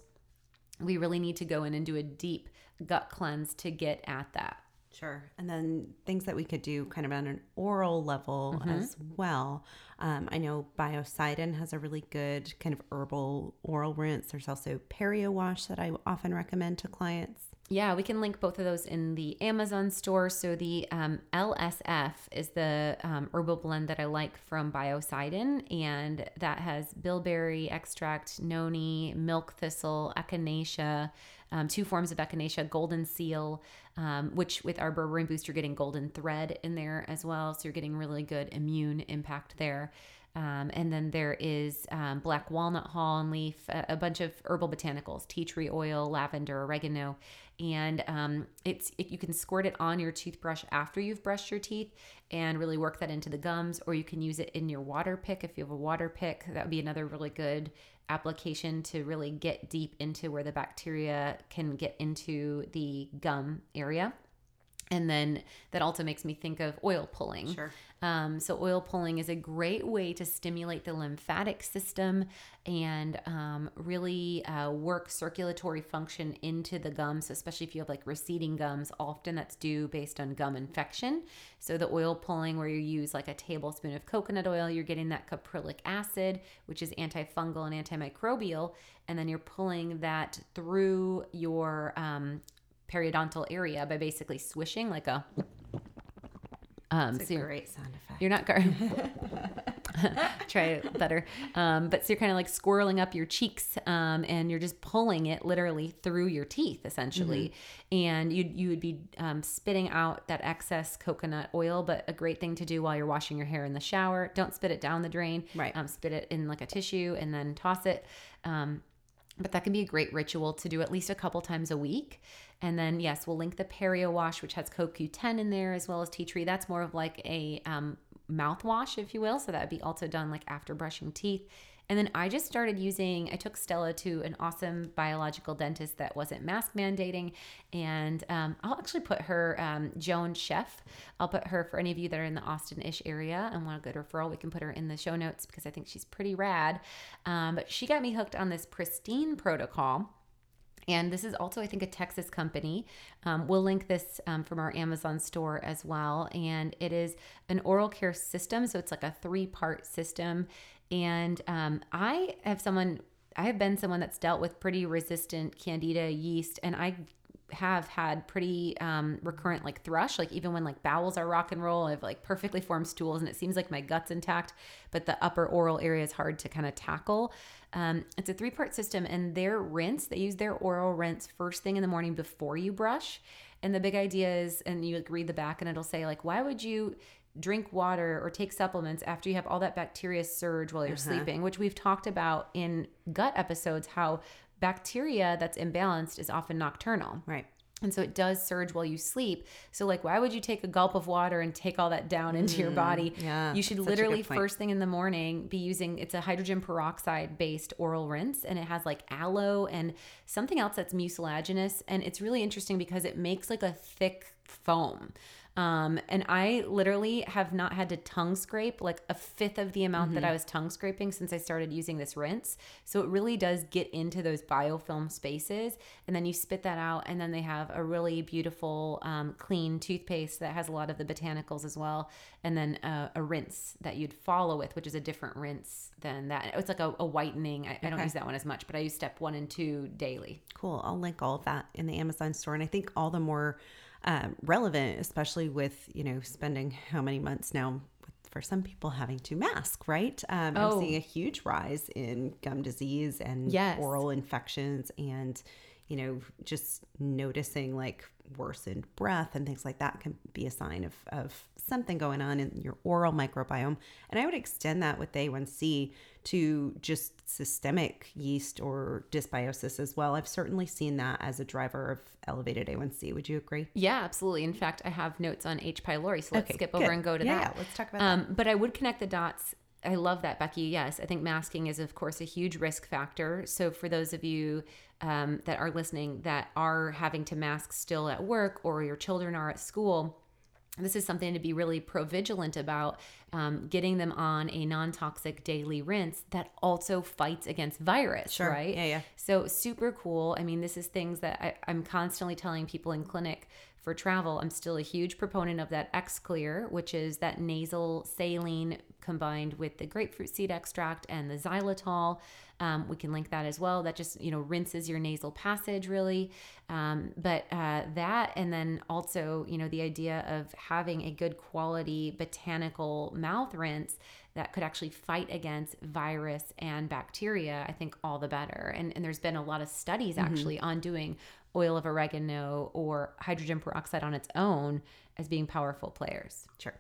we really need to go in and do a deep gut cleanse to get at that. Sure. And then things that we could do kind of on an oral level Mm-hmm. as well. Um, I know Biocidin has a really good kind of herbal oral rinse. There's also Perio Wash that I often recommend to clients. Yeah, we can link both of those in the Amazon store. So the um, LSF is the um, herbal blend that I like from Biocidin, and that has bilberry extract, noni, milk thistle, echinacea, um, two forms of echinacea, golden seal, um, which with our berberine boost, you're getting golden thread in there as well. So you're getting really good immune impact there. Um, and then there is um, black walnut hull and leaf, a, a bunch of herbal botanicals, tea tree oil, lavender, oregano, and um, it's it, you can squirt it on your toothbrush after you've brushed your teeth and really work that into the gums, or you can use it in your water pick if you have a water pick. That would be another really good application to really get deep into where the bacteria can get into the gum area. And then that also makes me think of oil pulling. Sure. Um, so, oil pulling is a great way to stimulate the lymphatic system and um, really uh, work circulatory function into the gums, especially if you have like receding gums. Often that's due based on gum infection. So, the oil pulling, where you use like a tablespoon of coconut oil, you're getting that caprylic acid, which is antifungal and antimicrobial. And then you're pulling that through your um, periodontal area by basically swishing like a um It's so you're, great sound effect. you're not gar- try it better. Um, but so you're kind of like squirreling up your cheeks um, and you're just pulling it literally through your teeth essentially. And you you would be um, spitting out that excess coconut oil but a great thing to do while you're washing your hair in the shower don't spit it down the drain. Right. um, spit it in like a tissue and then toss it. Um, but that can be a great ritual to do at least a couple times a week. And then, yes, we'll link the Perio wash, which has CoQ10 in there, as well as tea tree. That's more of like a um, mouthwash, if you will. So that would be also done like after brushing teeth. And then I just started using, I took Stella to an awesome biological dentist that wasn't mask mandating. And um, I'll actually put her, um, Joan Chef, I'll put her for any of you that are in the Austin ish area and want a good referral. We can put her in the show notes because I think she's pretty rad. Um, but she got me hooked on this pristine protocol. And this is also, I think, a Texas company. Um, we'll link this um, from our Amazon store as well. And it is an oral care system. So it's like a three part system. And um, I have someone, I have been someone that's dealt with pretty resistant candida yeast. And I have had pretty um, recurrent like thrush, like even when like bowels are rock and roll, I have like perfectly formed stools and it seems like my gut's intact, but the upper oral area is hard to kind of tackle. Um, it's a three part system and their rinse, they use their oral rinse first thing in the morning before you brush. And the big idea is, and you like read the back and it'll say like, why would you drink water or take supplements after you have all that bacteria surge while you're mm-hmm. sleeping, which we've talked about in gut episodes, how bacteria that's imbalanced is often nocturnal. Right. And so it does surge while you sleep. So, like, why would you take a gulp of water and take all that down into your mm, body? yeah, You should such a good literally, first thing in the morning, be using it's a hydrogen peroxide based oral rinse, and it has like aloe and something else that's mucilaginous. And it's really interesting because it makes like a thick foam. Um, and I literally have not had to tongue scrape like a fifth of the amount Mm-hmm. that I was tongue scraping since I started using this rinse. So it really does get into those biofilm spaces. And then you spit that out. And then they have a really beautiful, um, clean toothpaste that has a lot of the botanicals as well. And then uh, a rinse that you'd follow with, which is a different rinse than that. It's like a, a whitening. I, I don't use that one as much, but I use step one and two daily. Cool. I'll link all of that in the Amazon store. And I think all the more um, relevant, especially with, you know, spending how many months now with, for some people having to mask, right? Um, Oh. I'm seeing a huge rise in gum disease and Yes. oral infections and, you know, just noticing like worsened breath and things like that can be a sign of, of something going on in your oral microbiome. And I would extend that with A1C to just systemic yeast or dysbiosis as well. I've certainly seen that as a driver of elevated A1C. Would you agree? Yeah, absolutely. In fact, I have notes on H. pylori, so let's Okay, skip over good. and go to Yeah, that. yeah, let's talk about um, But I would connect the dots I love that, Becky. Yes, I think masking is, of course, a huge risk factor. So, for those of you um, that are listening that are having to mask still at work or your children are at school, this is something to be really pro-vigilant about um, getting them on a non-toxic daily rinse that also fights against virus Sure. right Yeah, yeah. so super cool i mean this is things that I, i'm constantly telling people in clinic for travel i'm still a huge proponent of that Xlear which is that nasal saline combined with the grapefruit seed extract and the xylitol. Um, we can link that as well. That just you know rinses your nasal passage really. Um, but uh, that and then also you know the idea of having a good quality botanical mouth rinse that could actually fight against virus and bacteria i think all the better. And, and there's been a lot of studies actually on doing oil of oregano or hydrogen peroxide on its own as being powerful players Sure.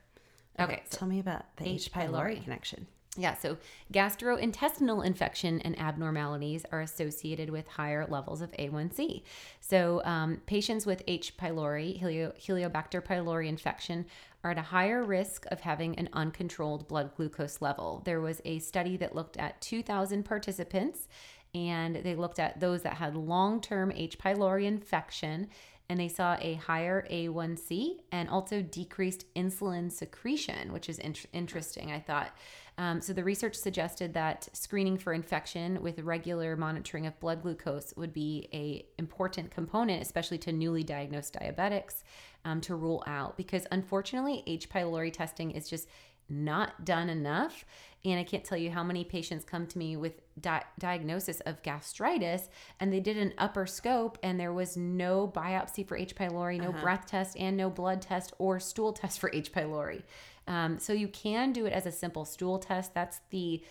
okay so Tell me about the H. H. pylori pylori. connection. yeah, so gastrointestinal infection and abnormalities are associated with higher levels of A1C. So, um, patients with H. pylori, Helio, Heliobacter pylori infection, are at a higher risk of having an uncontrolled blood glucose level. There was a study that looked at 2,000 participants and they looked at those that had long term H. pylori infection and they saw a higher A1C and also decreased insulin secretion, which is int- interesting, I thought. Um, so, the research suggested that screening for infection with regular monitoring of blood glucose would be a important component, especially to newly diagnosed diabetics, um, to rule out because unfortunately, H. pylori testing is just not done enough. And I can't tell you how many patients come to me with di- diagnosis of gastritis and they did an upper scope and there was no biopsy for H. pylori, no breath test, and no blood test or stool test for H. pylori. Um, so you can do it as a simple stool test. That's the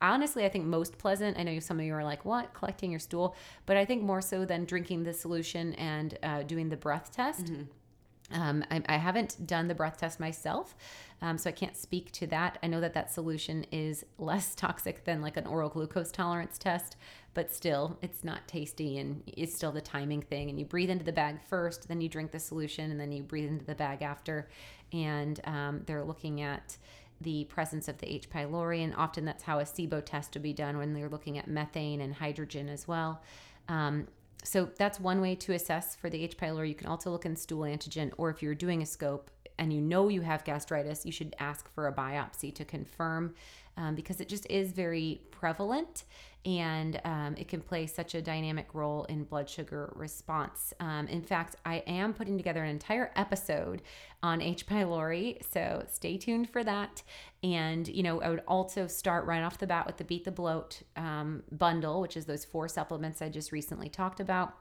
honestly, I think most pleasant. I know some of you are like, what, collecting your stool? But I think more so than drinking the solution and uh, doing the breath test. Um, I, I haven't done the breath test myself, um, so I can't speak to that. I know that that solution is less toxic than like an oral glucose tolerance test, but still, it's not tasty and it's still the timing thing. And you breathe into the bag first, then you drink the solution, and then you breathe into the bag after. And um, they're looking at the presence of the H. pylori, and often that's how a SIBO test would be done when they're looking at methane and hydrogen as well. Um, so that's one way to assess for the H. pylori. You can also look in stool antigen, or if you're doing a scope and you know you have gastritis, you should ask for a biopsy to confirm um, because it just is very prevalent and um, it can play such a dynamic role in blood sugar response. Um, in fact, I am putting together an entire episode on H. pylori, so stay tuned for that. And, you know, I would also start right off the bat with the Beat the Bloat um, bundle, which is those four supplements I just recently talked about.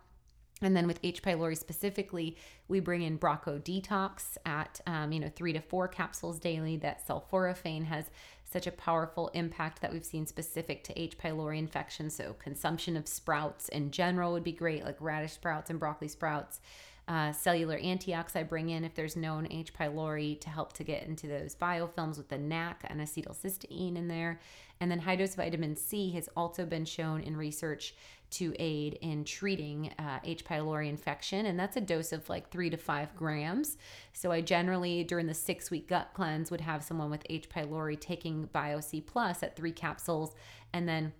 And then with H. pylori specifically, we bring in Brocco Detox at, um, you know, three to four capsules daily. That sulforaphane has such a powerful impact that we've seen specific to H. pylori infection. So consumption of sprouts in general would be great, like radish sprouts and broccoli sprouts. Uh, cellular antiox I bring in if there's known H. pylori to help to get into those biofilms with the NAC N-acetylcysteine in there. And then high dose vitamin C has also been shown in research to aid in treating uh, H. pylori infection, and that's a dose of like three to five grams. So I generally, during the six week gut cleanse, would have someone with H. pylori taking BioC C Plus at three capsules, and then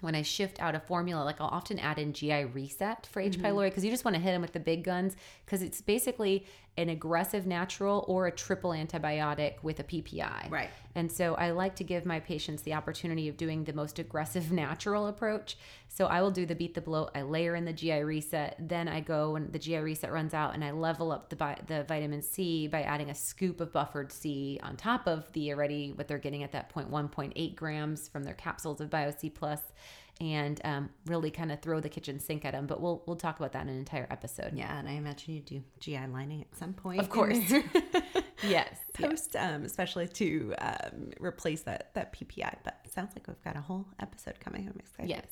when I shift out a formula, like I'll often add in GI reset for H. pylori because you just want to hit them with the big guns because it's basically an aggressive natural or a triple antibiotic with a PPI. Right. And so I like to give my patients the opportunity of doing the most aggressive natural approach. So I will do the beat the bloat, I layer in the GI reset, then I go and the GI reset runs out and I level up the bi- the vitamin C by adding a scoop of buffered C on top of the already what they're getting at that point 1.8 grams from their capsules of BioC plus and um, really kind of throw the kitchen sink at them. But we'll we'll talk about that in an entire episode. Yeah, and I imagine you do GI lining at some point. Of course. yes. Post, um, especially to um, replace that that PPI. But it sounds like we've got a whole episode coming. I'm excited. Yes.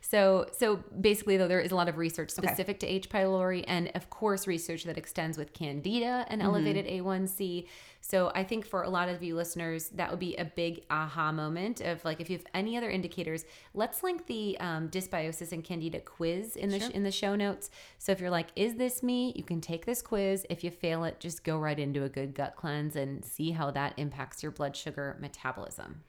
So so basically though there is a lot of research specific to H pylori and of course research that extends with candida and elevated A1C. So I think for a lot of you listeners that would be a big aha moment of like if you have any other indicators, let's link the um, dysbiosis and candida quiz in the sh- in the show notes. So if you're like is this me, you can take this quiz. If you fail it, just go right into a good gut cleanse and see how that impacts your blood sugar metabolism.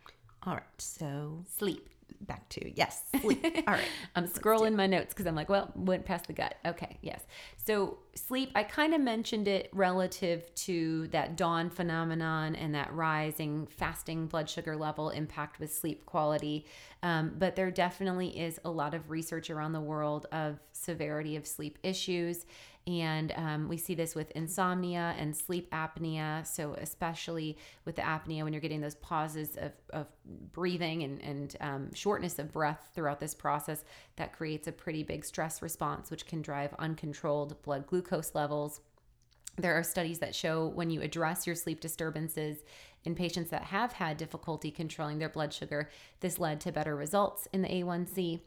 All right. So Sleep. Back to yes, sleep. All right. I'm scrolling my notes because I'm like, well, went past the gut. Okay, yes. So sleep, I kind of mentioned it relative to that dawn phenomenon and that rising fasting blood sugar level impact with sleep quality. Um, but there definitely is a lot of research around the world of severity of sleep issues. And um, we see this with insomnia and sleep apnea. So, especially with the apnea, when you're getting those pauses of, of breathing and, and um, shortness of breath throughout this process, that creates a pretty big stress response, which can drive uncontrolled blood glucose levels. There are studies that show when you address your sleep disturbances in patients that have had difficulty controlling their blood sugar, this led to better results in the A1C.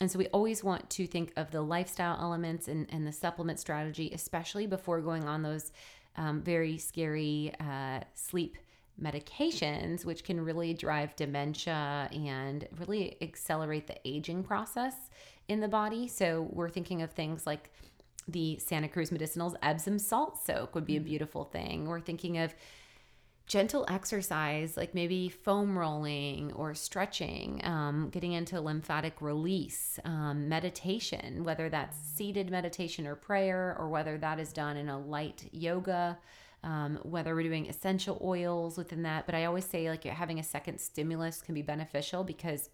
And so we always want to think of the lifestyle elements and, and the supplement strategy, especially before going on those um, very scary uh, sleep medications, which can really drive dementia and really accelerate the aging process in the body. So we're thinking of things like the Santa Cruz Medicinals Epsom salt soak would be a beautiful thing. We're thinking of gentle exercise, like maybe foam rolling or stretching, um, getting into lymphatic release, um, meditation, whether that's seated meditation or prayer, or whether that is done in a light yoga. Um, whether we're doing essential oils within that, but I always say like having a second stimulus can be beneficial because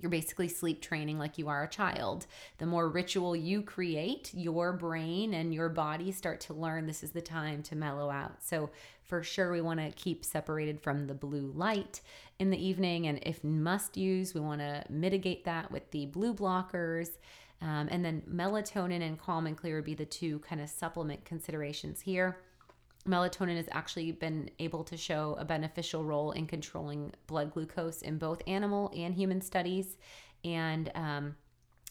you're basically sleep training like you are a child. The more ritual you create, your brain and your body start to learn this is the time to mellow out. So, for sure, we want to keep separated from the blue light in the evening. And if must use, we want to mitigate that with the blue blockers. Um, and then melatonin and calm and clear would be the two kind of supplement considerations here melatonin has actually been able to show a beneficial role in controlling blood glucose in both animal and human studies. And um,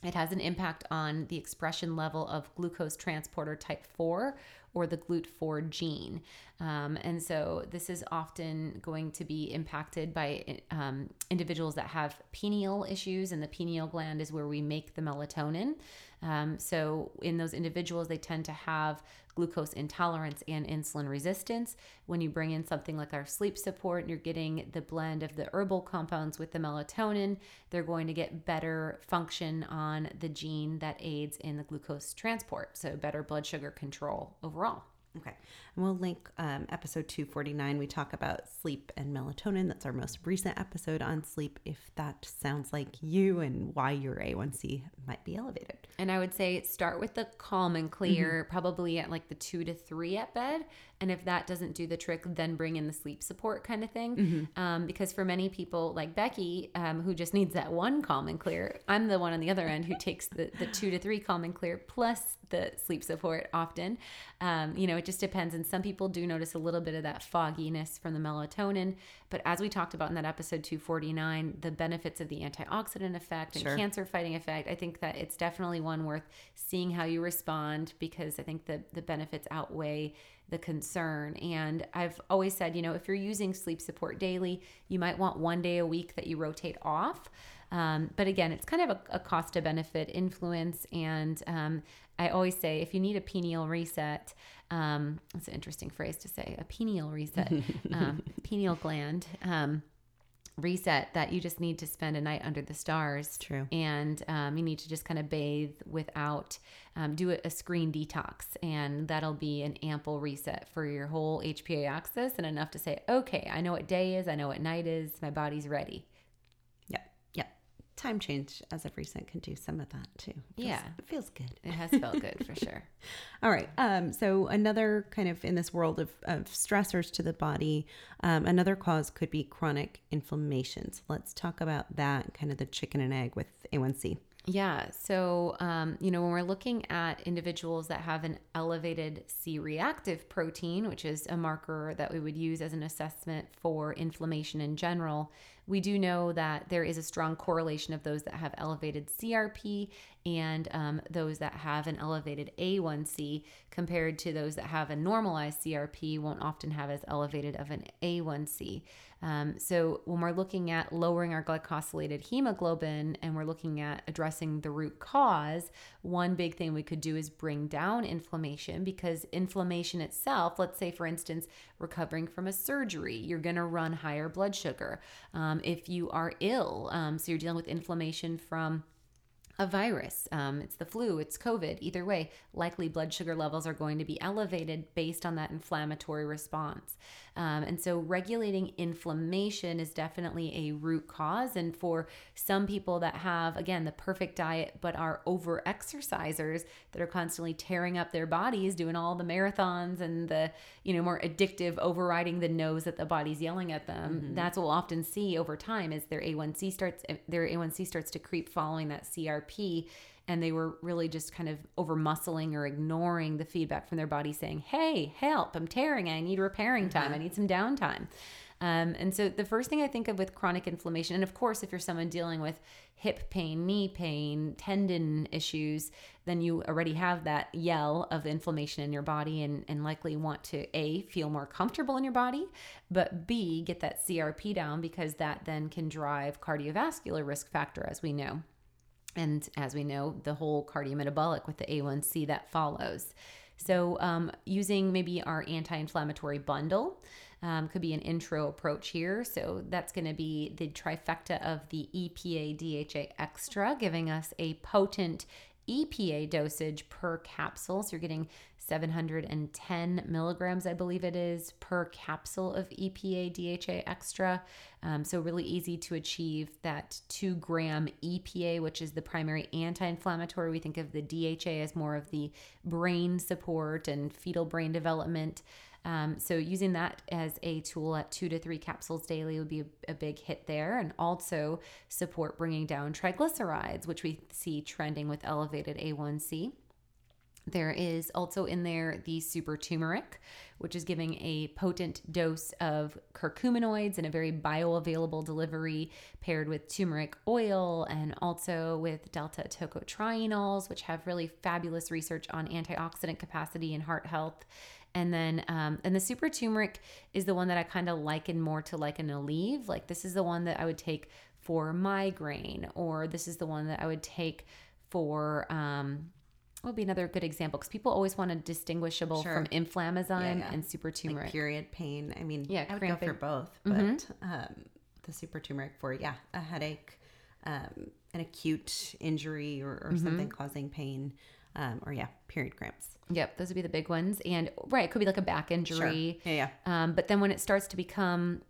it has an impact on the expression level of glucose transporter type 4 or the GLUT4 gene. Um, and so this is often going to be impacted by um, individuals that have pineal issues, and the pineal gland is where we make the melatonin. Um, so in those individuals, they tend to have glucose intolerance and insulin resistance. When you bring in something like our sleep support, and you're getting the blend of the herbal compounds with the melatonin, they're going to get better function on the gene that aids in the glucose transport. So better blood sugar control overall. Okay. And we'll link um, episode 249. We talk about sleep and melatonin. That's our most recent episode on sleep, if that sounds like you and why your A1C might be elevated. And I would say start with the calm and clear, mm-hmm. probably at like the two to three at bed. And if that doesn't do the trick, then bring in the sleep support kind of thing. Mm-hmm. Um, because for many people, like Becky, um, who just needs that one calm and clear, I'm the one on the other end who takes the, the two to three calm and clear plus the sleep support often. Um, you know, it just depends. And some people do notice a little bit of that fogginess from the melatonin. But as we talked about in that episode 249, the benefits of the antioxidant effect and sure. cancer fighting effect, I think that it's definitely one worth seeing how you respond because I think that the benefits outweigh the concern. And I've always said, you know, if you're using sleep support daily, you might want one day a week that you rotate off. Um, but again, it's kind of a, a cost to benefit influence. And um, I always say if you need a pineal reset, um, that's an interesting phrase to say, a pineal reset, um, pineal gland. Um, reset that you just need to spend a night under the stars. True. And um, you need to just kind of bathe without, um, do a, a screen detox. And that'll be an ample reset for your whole HPA axis and enough to say, okay, I know what day is, I know what night is, my body's ready time change as of recent can do some of that too. Feels, yeah. It feels good. It has felt good for sure. All right. Um, so another kind of in this world of, of stressors to the body, um, another cause could be chronic inflammation. So let's talk about that kind of the chicken and egg with A1C. Yeah. So, um, you know, when we're looking at individuals that have an elevated C reactive protein, which is a marker that we would use as an assessment for inflammation in general, we do know that there is a strong correlation of those that have elevated CRP and um, those that have an elevated A1C compared to those that have a normalized CRP won't often have as elevated of an A1C. Um, so when we're looking at lowering our glycosylated hemoglobin and we're looking at addressing the root cause, one big thing we could do is bring down inflammation because inflammation itself, let's say for instance, recovering from a surgery, you're going to run higher blood sugar. Um, if you are ill, um, so you're dealing with inflammation from a virus, um, it's the flu, it's COVID, either way, likely blood sugar levels are going to be elevated based on that inflammatory response. Um, and so, regulating inflammation is definitely a root cause. And for some people that have, again, the perfect diet, but are over exercisers that are constantly tearing up their bodies, doing all the marathons and the, you know, more addictive, overriding the nose that the body's yelling at them, mm-hmm. that's what we'll often see over time is their A1C starts, their A1C starts to creep following that CRP and they were really just kind of over muscling or ignoring the feedback from their body saying, Hey, help, I'm tearing, I need repairing time, I uh-huh. need some downtime. Um, and so the first thing I think of with chronic inflammation, and of course, if you're someone dealing with hip pain, knee pain, tendon issues, then you already have that yell of inflammation in your body and, and likely want to A, feel more comfortable in your body, but B, get that CRP down because that then can drive cardiovascular risk factor, as we know. And as we know, the whole cardiometabolic with the A1C that follows. So, um, using maybe our anti inflammatory bundle um, could be an intro approach here. So, that's going to be the trifecta of the EPA DHA Extra, giving us a potent EPA dosage per capsule. So, you're getting 710 milligrams, I believe it is, per capsule of EPA DHA extra. Um, so, really easy to achieve that two gram EPA, which is the primary anti inflammatory. We think of the DHA as more of the brain support and fetal brain development. Um, so, using that as a tool at two to three capsules daily would be a, a big hit there, and also support bringing down triglycerides, which we see trending with elevated A1C. There is also in there the super turmeric, which is giving a potent dose of curcuminoids and a very bioavailable delivery paired with turmeric oil and also with delta tocotrienols, which have really fabulous research on antioxidant capacity and heart health. And then, um, and the super turmeric is the one that I kind of liken more to like an Aleve. Like this is the one that I would take for migraine, or this is the one that I would take for um, would be another good example because people always want to distinguishable sure. from inflammasome yeah, yeah. and super turmeric. Like period pain. I mean, yeah, I would go for both, but mm-hmm. um, the super turmeric for yeah, a headache, um, an acute injury or, or mm-hmm. something causing pain. Um, or yeah, period cramps. Yep, those would be the big ones. And right, it could be like a back injury. Sure. Yeah, yeah. Um, but then when it starts to become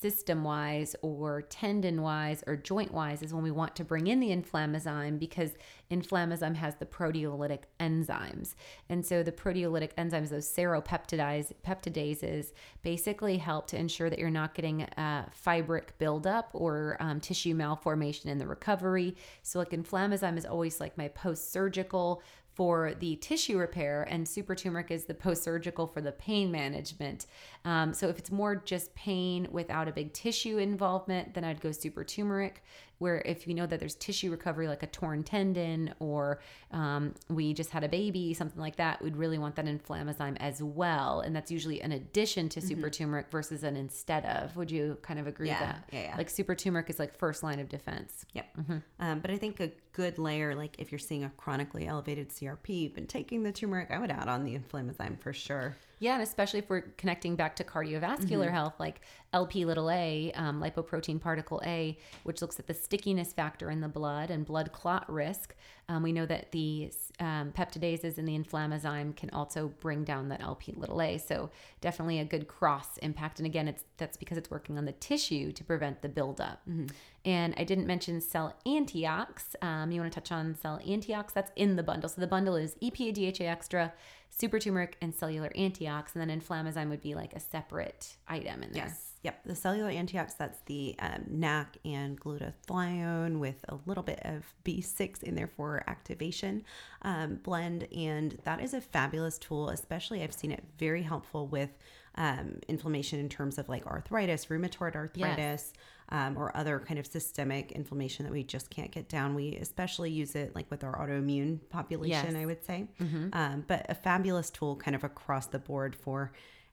system wise or tendon wise or joint wise is when we want to bring in the inflammasome because inflammasome has the proteolytic enzymes. And so the proteolytic enzymes, those seropeptidases, basically help to ensure that you're not getting a fibric buildup or um, tissue malformation in the recovery. So, like inflammasome is always like my post surgical for the tissue repair, and super turmeric is the post surgical for the pain management. Um, so if it's more just pain without a big tissue involvement, then I'd go super turmeric where if you know that there's tissue recovery like a torn tendon or um, we just had a baby something like that we'd really want that inflammasome as well and that's usually an addition to super mm-hmm. turmeric versus an instead of would you kind of agree yeah, with that yeah, yeah like super turmeric is like first line of defense yep mm-hmm. um, but i think a good layer like if you're seeing a chronically elevated crp you've been taking the turmeric i would add on the inflammasome for sure yeah, and especially if we're connecting back to cardiovascular mm-hmm. health, like LP little a, um, lipoprotein particle A, which looks at the stickiness factor in the blood and blood clot risk. Um, we know that the um, peptidases in the inflammasome can also bring down that LP little a. So definitely a good cross impact. And again, it's that's because it's working on the tissue to prevent the buildup. Mm-hmm. And I didn't mention cell antiox. Um, you want to touch on cell antiox? That's in the bundle. So the bundle is EPA DHA extra super turmeric and cellular antiox, and then inflammasome would be like a separate item in there. Yes. Yep. The cellular antiox, that's the um, NAC and glutathione with a little bit of B6 in there for activation um, blend. And that is a fabulous tool, especially I've seen it very helpful with um, inflammation in terms of like arthritis, rheumatoid arthritis. Yes um, or other kind of systemic inflammation that we just can't get down. We especially use it like with our autoimmune population, yes. I would say. Mm-hmm. Um, but a fabulous tool kind of across the board for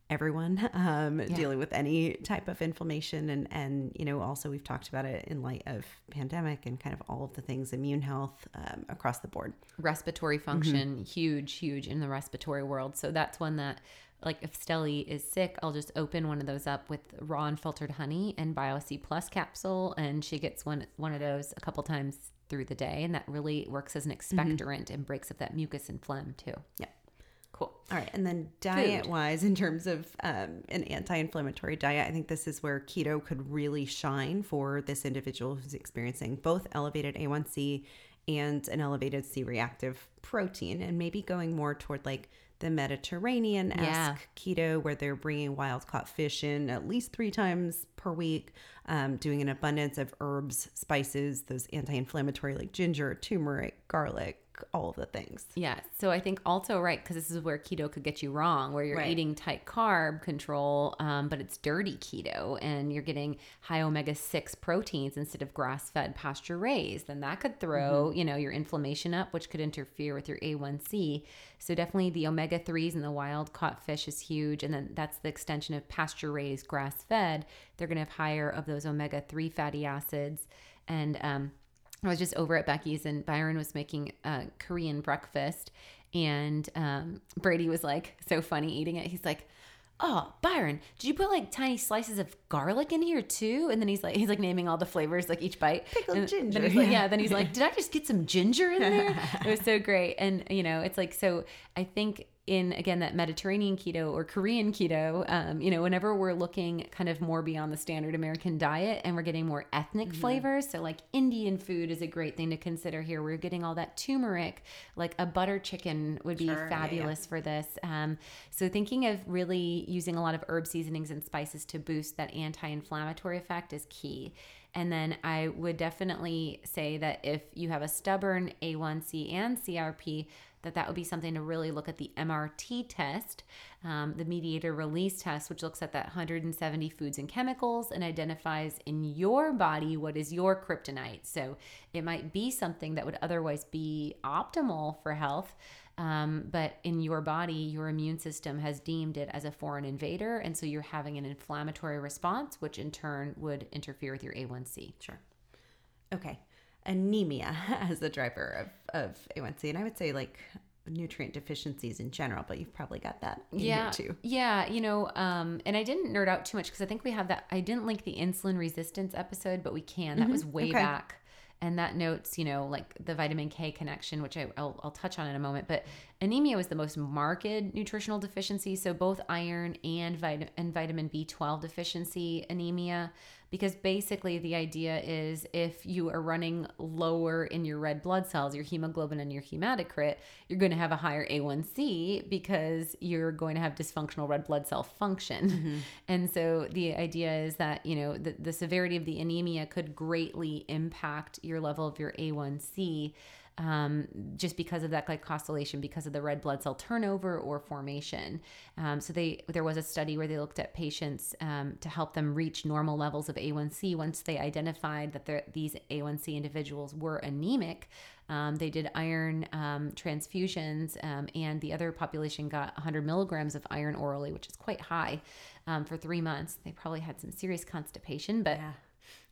everyone um, yeah. dealing with any type of inflammation and and you know also we've talked about it in light of pandemic and kind of all of the things immune health um, across the board respiratory function mm-hmm. huge huge in the respiratory world so that's one that like if Stelly is sick, I'll just open one of those up with raw unfiltered honey and BioC Plus capsule, and she gets one one of those a couple times through the day, and that really works as an mm-hmm. expectorant mm-hmm. and breaks up that mucus and phlegm too. Yeah. Cool. All right. And then diet wise, in terms of um, an anti inflammatory diet, I think this is where keto could really shine for this individual who's experiencing both elevated A1C and an elevated C reactive protein, and maybe going more toward like the Mediterranean esque yeah. keto, where they're bringing wild caught fish in at least three times per week, um, doing an abundance of herbs, spices, those anti inflammatory like ginger, turmeric, garlic, all of the things. Yeah. So I think also right because this is where keto could get you wrong, where you're right. eating tight carb control, um, but it's dirty keto, and you're getting high omega six proteins instead of grass fed pasture raised. Then that could throw mm-hmm. you know your inflammation up, which could interfere with your A1C. So definitely the omega threes and the wild caught fish is huge, and then that's the extension of pasture raised, grass fed. They're going to have higher of those omega three fatty acids and um, I was just over at Becky's and Byron was making a Korean breakfast. And um, Brady was like, so funny eating it. He's like, oh byron did you put like tiny slices of garlic in here too and then he's like he's like naming all the flavors like each bite pickled and ginger then he's like, yeah then he's like did i just get some ginger in there it was so great and you know it's like so i think in again that Mediterranean keto or Korean keto, um, you know, whenever we're looking kind of more beyond the standard American diet and we're getting more ethnic mm-hmm. flavors, so like Indian food is a great thing to consider here. We're getting all that turmeric, like a butter chicken would be sure, fabulous yeah, for this. Um, so thinking of really using a lot of herb seasonings and spices to boost that anti-inflammatory effect is key. And then I would definitely say that if you have a stubborn A1C and CRP, that that would be something to really look at the MRT test, um, the mediator release test, which looks at that 170 foods and chemicals and identifies in your body what is your kryptonite. So it might be something that would otherwise be optimal for health. Um, but in your body, your immune system has deemed it as a foreign invader. And so you're having an inflammatory response, which in turn would interfere with your A1C. Sure. Okay anemia as the driver of, of A1C. And I would say like nutrient deficiencies in general, but you've probably got that yeah, too. Yeah, you know, um, and I didn't nerd out too much because I think we have that. I didn't link the insulin resistance episode, but we can. That mm-hmm. was way okay. back. And that notes, you know, like the vitamin K connection, which I, will I'll touch on in a moment. But anemia was the most marked nutritional deficiency. So both iron and, vit- and vitamin B12 deficiency anemia because basically the idea is if you are running lower in your red blood cells, your hemoglobin and your hematocrit, you're going to have a higher A1C because you're going to have dysfunctional red blood cell function. Mm-hmm. And so the idea is that, you know, the, the severity of the anemia could greatly impact your level of your A1C um, just because of that glycosylation, because of the red blood cell turnover or formation. Um, so they there was a study where they looked at patients um, to help them reach normal levels of A1C once they identified that these A1C individuals were anemic. Um, they did iron um, transfusions, um, and the other population got 100 milligrams of iron orally, which is quite high um, for three months. They probably had some serious constipation, but yeah.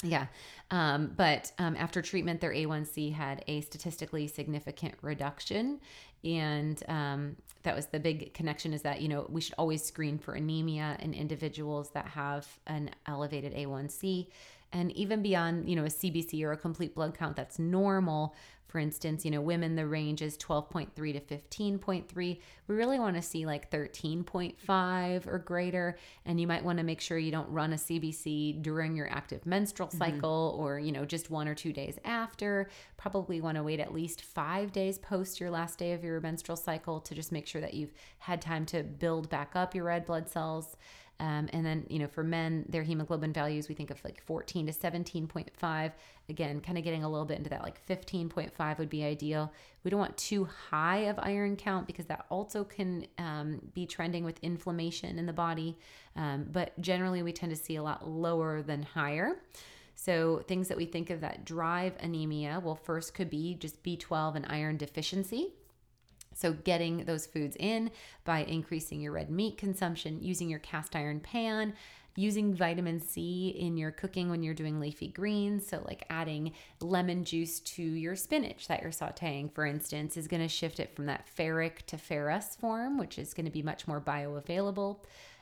Yeah. Um, but um, after treatment, their A1C had a statistically significant reduction. And um, that was the big connection is that, you know, we should always screen for anemia in individuals that have an elevated A1C. And even beyond, you know, a CBC or a complete blood count that's normal, for instance, you know, women, the range is 12.3 to 15.3. We really want to see like 13.5 or greater. And you might want to make sure you don't run a CBC during your active menstrual mm-hmm. cycle mm-hmm. or, you know, just one or two days after. Probably want to wait at least five days post your last day of your menstrual cycle to just make sure that you've had time to build back up your red blood cells. Um, and then, you know, for men, their hemoglobin values, we think of like 14 to 17.5. Again, kind of getting a little bit into that, like 15.5 would be ideal. We don't want too high of iron count because that also can um, be trending with inflammation in the body. Um, but generally, we tend to see a lot lower than higher. So, things that we think of that drive anemia, well, first could be just B12 and iron deficiency. So, getting those foods in by increasing your red meat consumption, using your cast iron pan, using vitamin C in your cooking when you're doing leafy greens. So, like adding lemon juice to your spinach that you're sauteing, for instance, is going to shift it from that ferric to ferrous form, which is going to be much more bioavailable.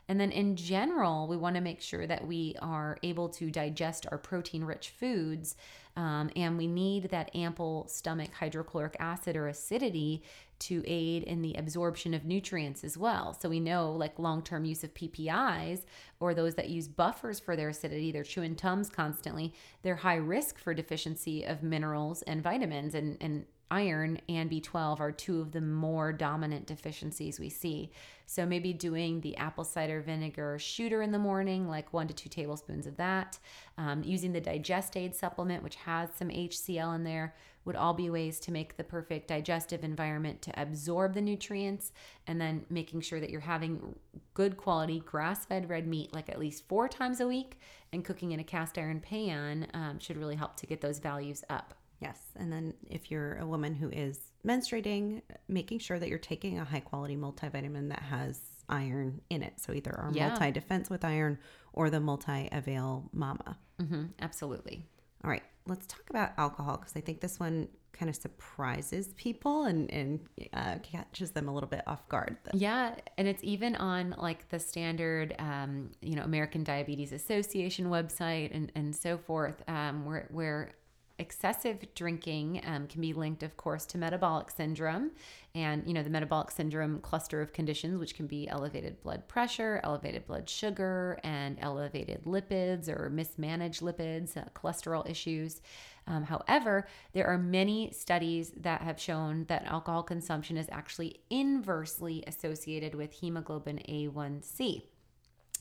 And then in general, we want to make sure that we are able to digest our protein rich foods. Um, and we need that ample stomach hydrochloric acid or acidity to aid in the absorption of nutrients as well. So we know like long-term use of PPIs or those that use buffers for their acidity, they're chewing tums constantly, they're high risk for deficiency of minerals and vitamins and, and iron and B12 are two of the more dominant deficiencies we see. So maybe doing the apple cider vinegar shooter in the morning, like one to two tablespoons of that, um, using the Digest Aid supplement, which has some HCl in there, would all be ways to make the perfect digestive environment to absorb the nutrients and then making sure that you're having good quality grass fed red meat like at least four times a week and cooking in a cast iron pan um, should really help to get those values up. Yes. And then if you're a woman who is menstruating, making sure that you're taking a high quality multivitamin that has iron in it. So either our Yeah. multi defense with iron or the multi avail mama. hmm absolutely. All right. Let's talk about alcohol because I think this one kind of surprises people and, and uh, catches them a little bit off guard. Yeah, and it's even on like the standard, um, you know, American Diabetes Association website and and so forth, um, where where excessive drinking um, can be linked, of course, to metabolic syndrome, and you know the metabolic syndrome cluster of conditions, which can be elevated blood pressure, elevated blood sugar, and elevated lipids or mismanaged lipids, uh, cholesterol issues. Um, however, there are many studies that have shown that alcohol consumption is actually inversely associated with hemoglobin A1C.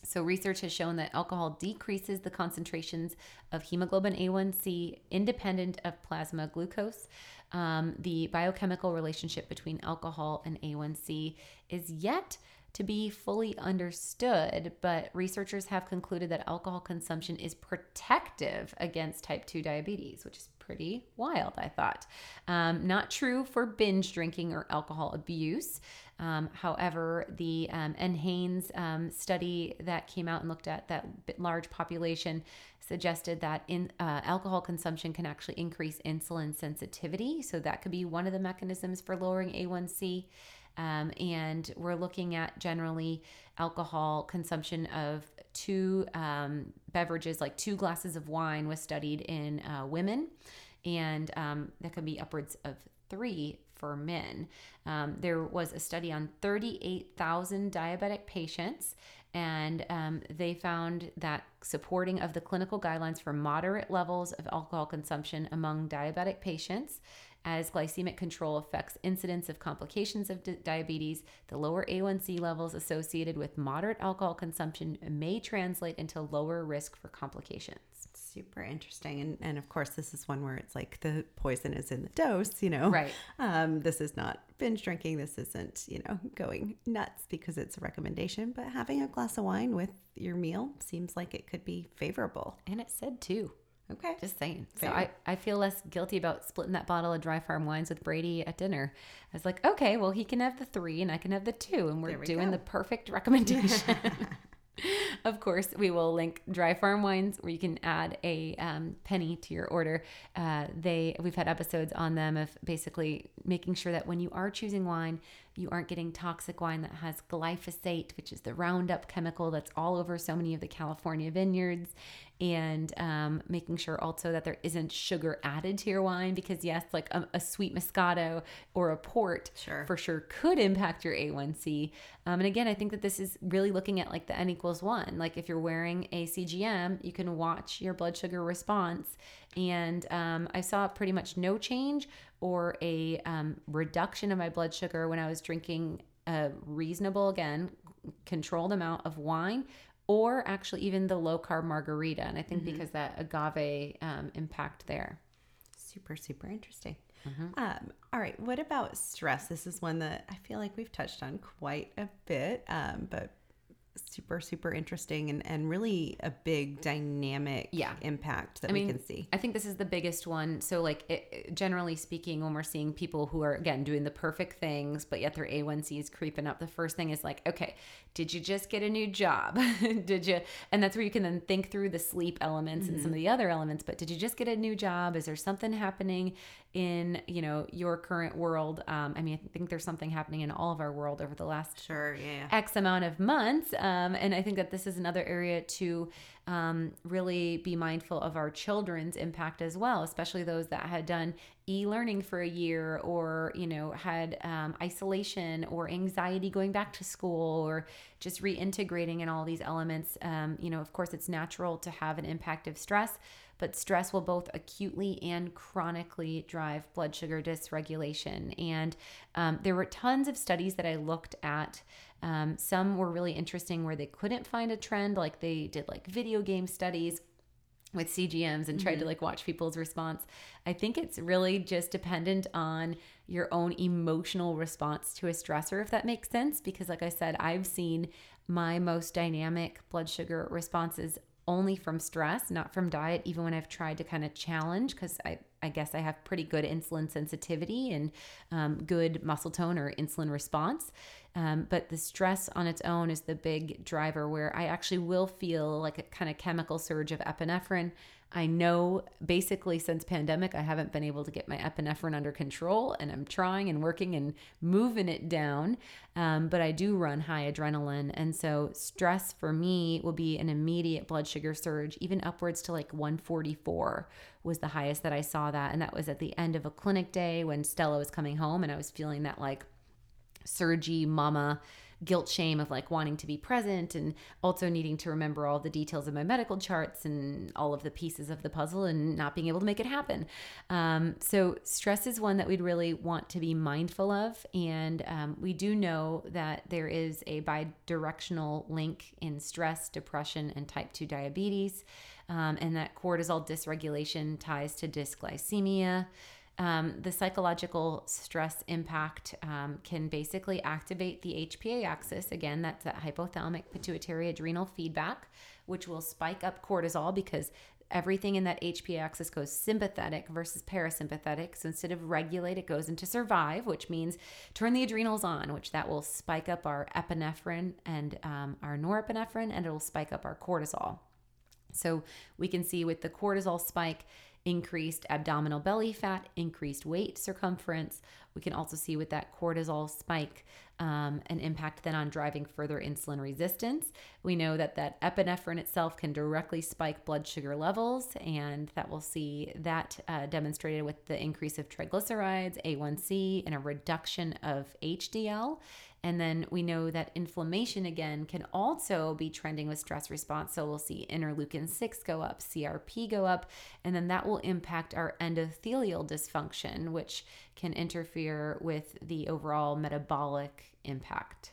So, research has shown that alcohol decreases the concentrations of hemoglobin A1C independent of plasma glucose. Um, the biochemical relationship between alcohol and A1C is yet to be fully understood, but researchers have concluded that alcohol consumption is protective against type 2 diabetes, which is pretty wild, I thought. Um, not true for binge drinking or alcohol abuse. Um, however, the um, NHANES um, study that came out and looked at that large population suggested that in uh, alcohol consumption can actually increase insulin sensitivity. So that could be one of the mechanisms for lowering A1C. Um, and we're looking at generally alcohol consumption of two um, beverages, like two glasses of wine, was studied in uh, women, and um, that could be upwards of three for men. Um, there was a study on 38,000 diabetic patients, and um, they found that supporting of the clinical guidelines for moderate levels of alcohol consumption among diabetic patients as glycemic control affects incidence of complications of di- diabetes the lower a1c levels associated with moderate alcohol consumption may translate into lower risk for complications Super interesting. And, and of course, this is one where it's like the poison is in the dose, you know? Right. Um, this is not binge drinking. This isn't, you know, going nuts because it's a recommendation, but having a glass of wine with your meal seems like it could be favorable. and it said two Okay. just saying so I, I feel less guilty about splitting that bottle of dry farm wines with brady at dinner i was like okay well he can have the three and i can have the two and we're we doing go. the perfect recommendation of course we will link dry farm wines where you can add a um, penny to your order. Uh, they we've had episodes on them of basically making sure that when you are choosing wine you aren't getting toxic wine that has glyphosate which is the roundup chemical that's all over so many of the california vineyards and um, making sure also that there isn't sugar added to your wine because yes like a, a sweet moscato or a port Sure. for sure could impact your a1c um, and again i think that this is really looking at like the n equals one. Like if you're wearing a cgm you can watch your blood sugar response. And um, i saw pretty much no change or a um, reduction of my blood sugar when i was drinking a reasonable again controlled amount of wine or actually even the low carb margarita and i think because that agave um, impact there Super, super interesting. Um, all right. What about stress? This is one that I feel like we've touched on quite a bit, um, but super super interesting and, and really a big dynamic Yeah. impact that I mean, we can see. I think this is the biggest one. So, like, it, generally speaking, when we're seeing people who are, again, doing the perfect things, but yet their A1C is creeping up, the first thing is like, okay, did you just get a new job? did you? And that's where you can then think through the sleep elements and some mm-hmm. of the other elements. But did you just get a new job? Is there something happening in, you know, your current world? Um, I mean, I think there's something happening in all of our world over the last Sure, yeah. X amount of months. Um, and I think that this is another area to um, really be mindful of our children's impact as well, especially those that had done e-learning for a year or, you know, had um, isolation or anxiety going back to school or just reintegrating in all these elements. Um, you know, of course, it's natural to have an impact of stress, but stress will both acutely and chronically drive blood sugar dysregulation. And um, there were tons of studies that I looked at. Um, some were really interesting where they couldn't find a trend, like they did like video game studies with CGMs and tried to mm-hmm. like watch people's response. I think it's really just dependent on your own emotional response to a stressor, if that makes sense. Because, like I said, I've seen my most dynamic blood sugar responses only from stress, not from diet, even when I've tried to kind of challenge, because I, I guess I have pretty good insulin sensitivity and um, good muscle tone or insulin response. Um, but the stress on its own is the big driver where I actually will feel like a kind of chemical surge of epinephrine. I know basically since pandemic, I haven't been able to get my epinephrine under control, and I'm trying and working and moving it down. Um, but I do run high adrenaline, and so stress for me will be an immediate blood sugar surge, even upwards to like 144 was the highest that I saw that, and that was at the end of a clinic day when Stella was coming home, and I was feeling that like surgy mama guilt shame of like wanting to be present and also needing to remember all the details of my medical charts and all of the pieces of the puzzle and not being able to make it happen. Um, so stress is one that we'd really want to be mindful of and um, we do know that there is a bidirectional link in stress depression and type 2 diabetes um, and that cortisol dysregulation ties to dysglycemia um, the psychological stress impact um, can basically activate the HPA axis. Again, that's that hypothalamic pituitary adrenal feedback, which will spike up cortisol because everything in that HPA axis goes sympathetic versus parasympathetic. So instead of regulate, it goes into survive, which means turn the adrenals on, which that will spike up our epinephrine and um, our norepinephrine, and it will spike up our cortisol. So we can see with the cortisol spike, increased abdominal belly fat, increased weight circumference. We can also see with that cortisol spike um, an impact then on driving further insulin resistance. We know that that epinephrine itself can directly spike blood sugar levels, and that we'll see that uh, demonstrated with the increase of triglycerides, A1C, and a reduction of HDL. And then we know that inflammation again can also be trending with stress response. So we'll see interleukin 6 go up, CRP go up, and then that will impact our endothelial dysfunction, which can interfere with the overall metabolic impact.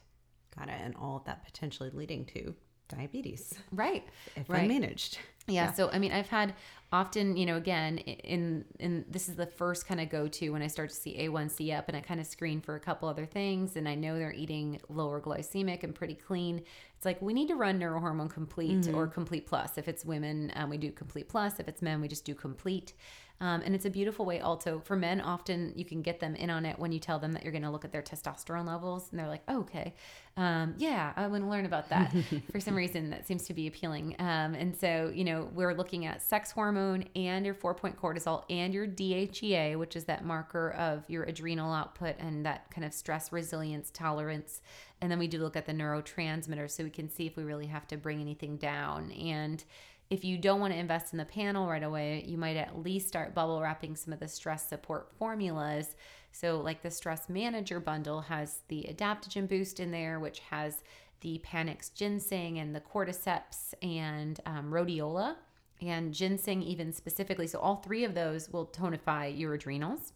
Got it. And all of that potentially leading to diabetes Right. if Right. unmanaged. Yeah, So I mean, I've had often, you know, again, in in this is the first kind of go to when I start to see A1C up, and I kind of screen for a couple other things, and I know they're eating lower glycemic and pretty clean. It's like we need to run neurohormone complete or complete plus. If it's women, um, we do complete plus. If it's men, we just do complete. Um, and it's a beautiful way also for men. Often you can get them in on it when you tell them that you're going to look at their testosterone levels, and they're like, oh, "Okay, um, yeah, I want to learn about that." for some reason, that seems to be appealing. Um, and so, you know, we're looking at sex hormone and your four point cortisol and your DHEA, which is that marker of your adrenal output and that kind of stress resilience tolerance. And then we do look at the neurotransmitters so we can see if we really have to bring anything down. And if you don't want to invest in the panel right away, you might at least start bubble wrapping some of the stress support formulas. So, like the Stress Manager bundle has the adaptogen boost in there, which has the Panax ginseng and the cordyceps and um, rhodiola and ginseng, even specifically. So, all three of those will tonify your adrenals.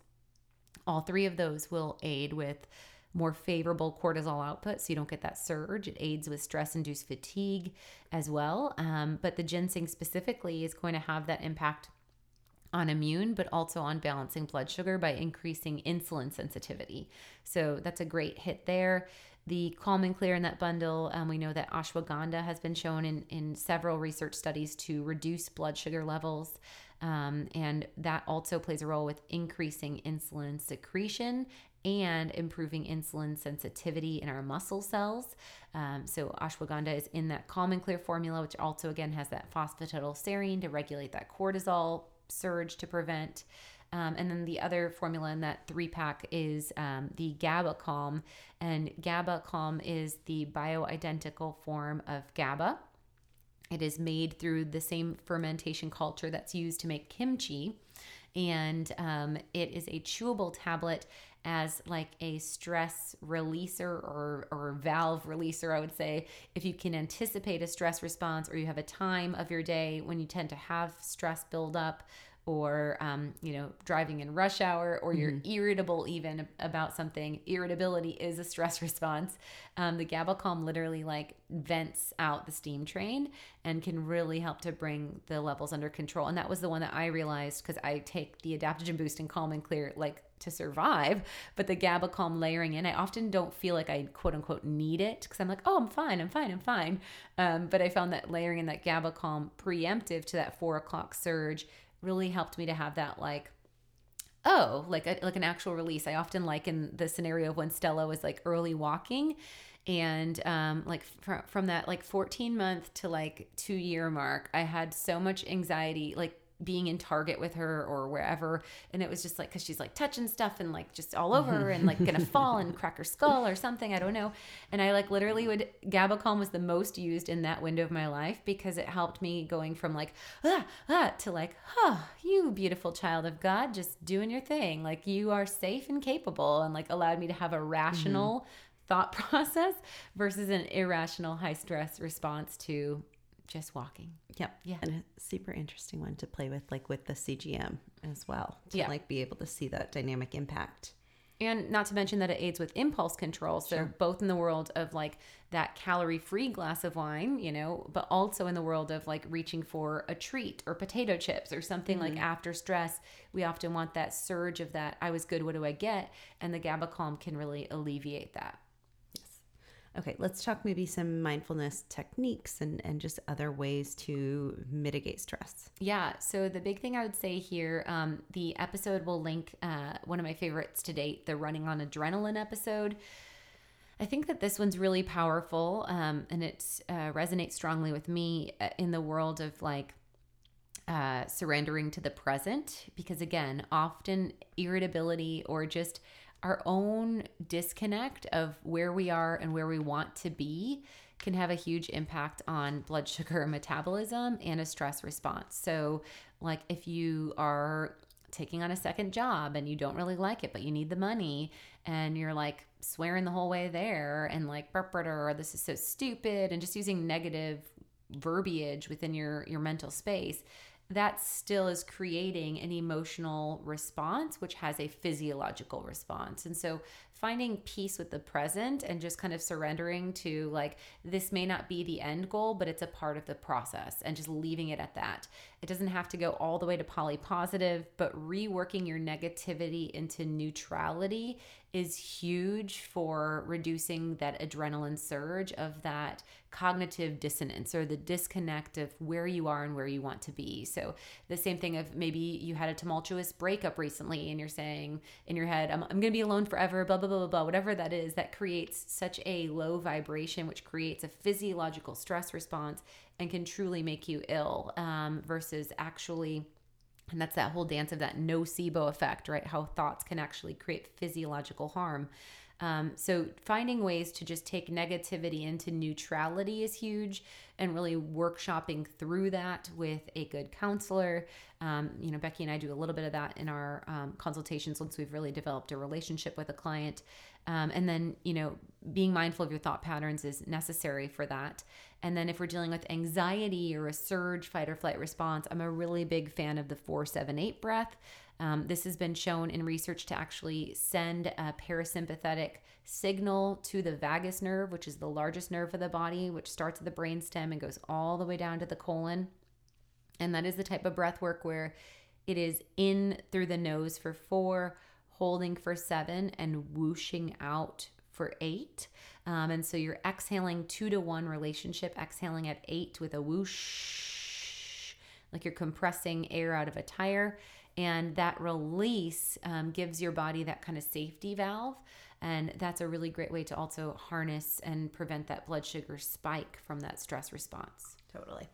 All three of those will aid with more favorable cortisol output so you don't get that surge. It aids with stress induced fatigue as well. Um, but the ginseng specifically is going to have that impact on immune, but also on balancing blood sugar by increasing insulin sensitivity. So that's a great hit there. The Calm and Clear in that bundle, um, we know that ashwagandha has been shown in, in several research studies to reduce blood sugar levels. Um, and that also plays a role with increasing insulin secretion and improving insulin sensitivity in our muscle cells. Um, so, ashwagandha is in that Calm and Clear formula, which also again has that phosphatidylserine to regulate that cortisol surge to prevent. Um, and then the other formula in that three pack is um, the GABA Calm. And GABA Calm is the bioidentical form of GABA. It is made through the same fermentation culture that's used to make kimchi. And um, it is a chewable tablet as like a stress releaser or, or valve releaser, I would say. If you can anticipate a stress response or you have a time of your day when you tend to have stress build up, or um, you know driving in rush hour or you're mm-hmm. irritable even about something irritability is a stress response. Um, the GABA Calm literally like vents out the steam train and can really help to bring the levels under control. And that was the one that i realized because i take the adaptogen boost and calm and clear like to survive but the GABA Calm layering in i often don't feel like i quote unquote need it because i'm like oh i'm fine i'm fine i'm fine. Um, but i found that layering in that GABA Calm preemptive to that four o'clock surge really helped me to have that like oh like a, like an actual release. I often like in the scenario of when stella was like early walking and um like fr- from that like 14 month to like 2 year mark i had so much anxiety like being in Target with her or wherever. And it was just like, cause she's like touching stuff and like just all over and like gonna fall and crack her skull or something. I don't know. And I like literally would, GABA Calm was the most used in that window of my life because it helped me going from like, ah, ah, to like, huh, you beautiful child of God, just doing your thing. Like you are safe and capable and like allowed me to have a rational mm-hmm. thought process versus an irrational high stress response to just walking. Yep. Yeah. And a super interesting one to play with, like with the CGM as well. To yeah. like be able to see that dynamic impact. And not to mention that it aids with impulse control. So sure. both in the world of like that calorie free glass of wine, you know, but also in the world of like reaching for a treat or potato chips or something mm-hmm. like after stress, we often want that surge of that I was good, what do I get? And the GABA calm can really alleviate that. Okay, let's talk maybe some mindfulness techniques and, and just other ways to mitigate stress. Yeah, so the big thing I would say here, um, the episode will link uh, one of my favorites to date, the running on adrenaline episode. I think that this one's really powerful um, and it uh, resonates strongly with me uh, in the world of like uh, surrendering to the present because, again, often irritability or just our own disconnect of where we are and where we want to be can have a huge impact on blood sugar metabolism and a stress response. So, like if you are taking on a second job and you don't really like it, but you need the money and you're like swearing the whole way there and like, or this is so stupid, and just using negative verbiage within your your mental space that still is creating an emotional response, which has a physiological response. And so finding peace with the present and just kind of surrendering to like, this may not be the end goal, but it's a part of the process and just leaving it at that. It doesn't have to go all the way to poly positive, but reworking your negativity into neutrality is huge for reducing that adrenaline surge of that cognitive dissonance or the disconnect of where you are and where you want to be. So, the same thing of maybe you had a tumultuous breakup recently and you're saying in your head, I'm, I'm going to be alone forever, blah, blah, blah, blah, blah, whatever that is, that creates such a low vibration, which creates a physiological stress response and can truly make you ill um, versus actually and that's that whole dance of that nocebo effect, right? How thoughts can actually create physiological harm. Um, so finding ways to just take negativity into neutrality is huge, and really workshopping through that with a good counselor. Um, you know, Becky and I do a little bit of that in our um, consultations once we've really developed a relationship with a client. Um, and then, you know, being mindful of your thought patterns is necessary for that. And then if we're dealing with anxiety or a surge fight or flight response, I'm a really big fan of the 478 breath. Um, this has been shown in research to actually send a parasympathetic signal to the vagus nerve, which is the largest nerve of the body, which starts at the brainstem and goes all the way down to the colon. And that is the type of breath work where it is in through the nose for four, holding for seven, and whooshing out for eight. Um, and so you're exhaling two to one relationship, exhaling at eight with a whoosh, like you're compressing air out of a tire. And that release um, gives your body that kind of safety valve. And that's a really great way to also harness and prevent that blood sugar spike from that stress response. Totally.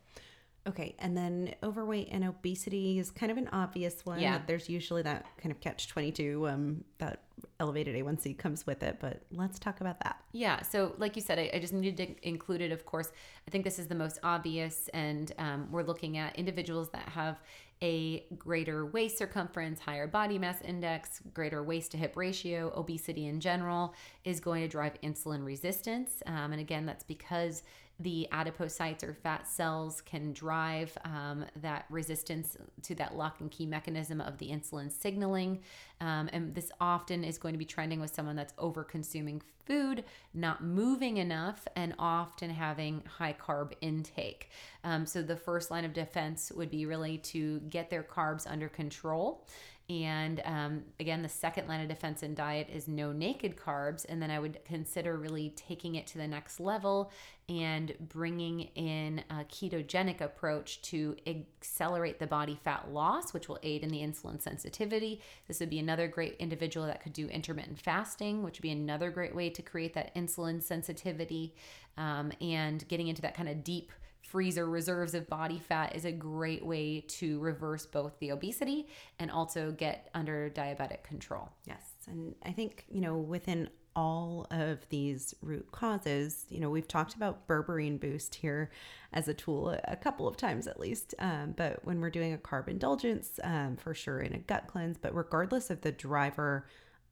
Okay, and then overweight and obesity is kind of an obvious one. Yeah. There's usually that kind of catch 22 um, that elevated A1C comes with it, but let's talk about that. Yeah. So, like you said, I, I just needed to include it, of course. I think this is the most obvious, and um, we're looking at individuals that have a greater waist circumference, higher body mass index, greater waist to hip ratio, obesity in general is going to drive insulin resistance. Um, and again, that's because the adipocytes or fat cells can drive um, that resistance to that lock and key mechanism of the insulin signaling. Um, and this often is going to be trending with someone that's over consuming food, not moving enough, and often having high carb intake. Um, so, the first line of defense would be really to get their carbs under control. And um, again, the second line of defense in diet is no naked carbs. And then I would consider really taking it to the next level and bringing in a ketogenic approach to accelerate the body fat loss, which will aid in the insulin sensitivity. This would be another great individual that could do intermittent fasting, which would be another great way to create that insulin sensitivity um, and getting into that kind of deep freezer reserves of body fat is a great way to reverse both the obesity and also get under diabetic control. Yes. And I think, you know, within all of these root causes, you know, we've talked about berberine boost here as a tool a, couple of times at least. Um, but when we're doing a carb indulgence, um, for sure in a gut cleanse, but regardless of the driver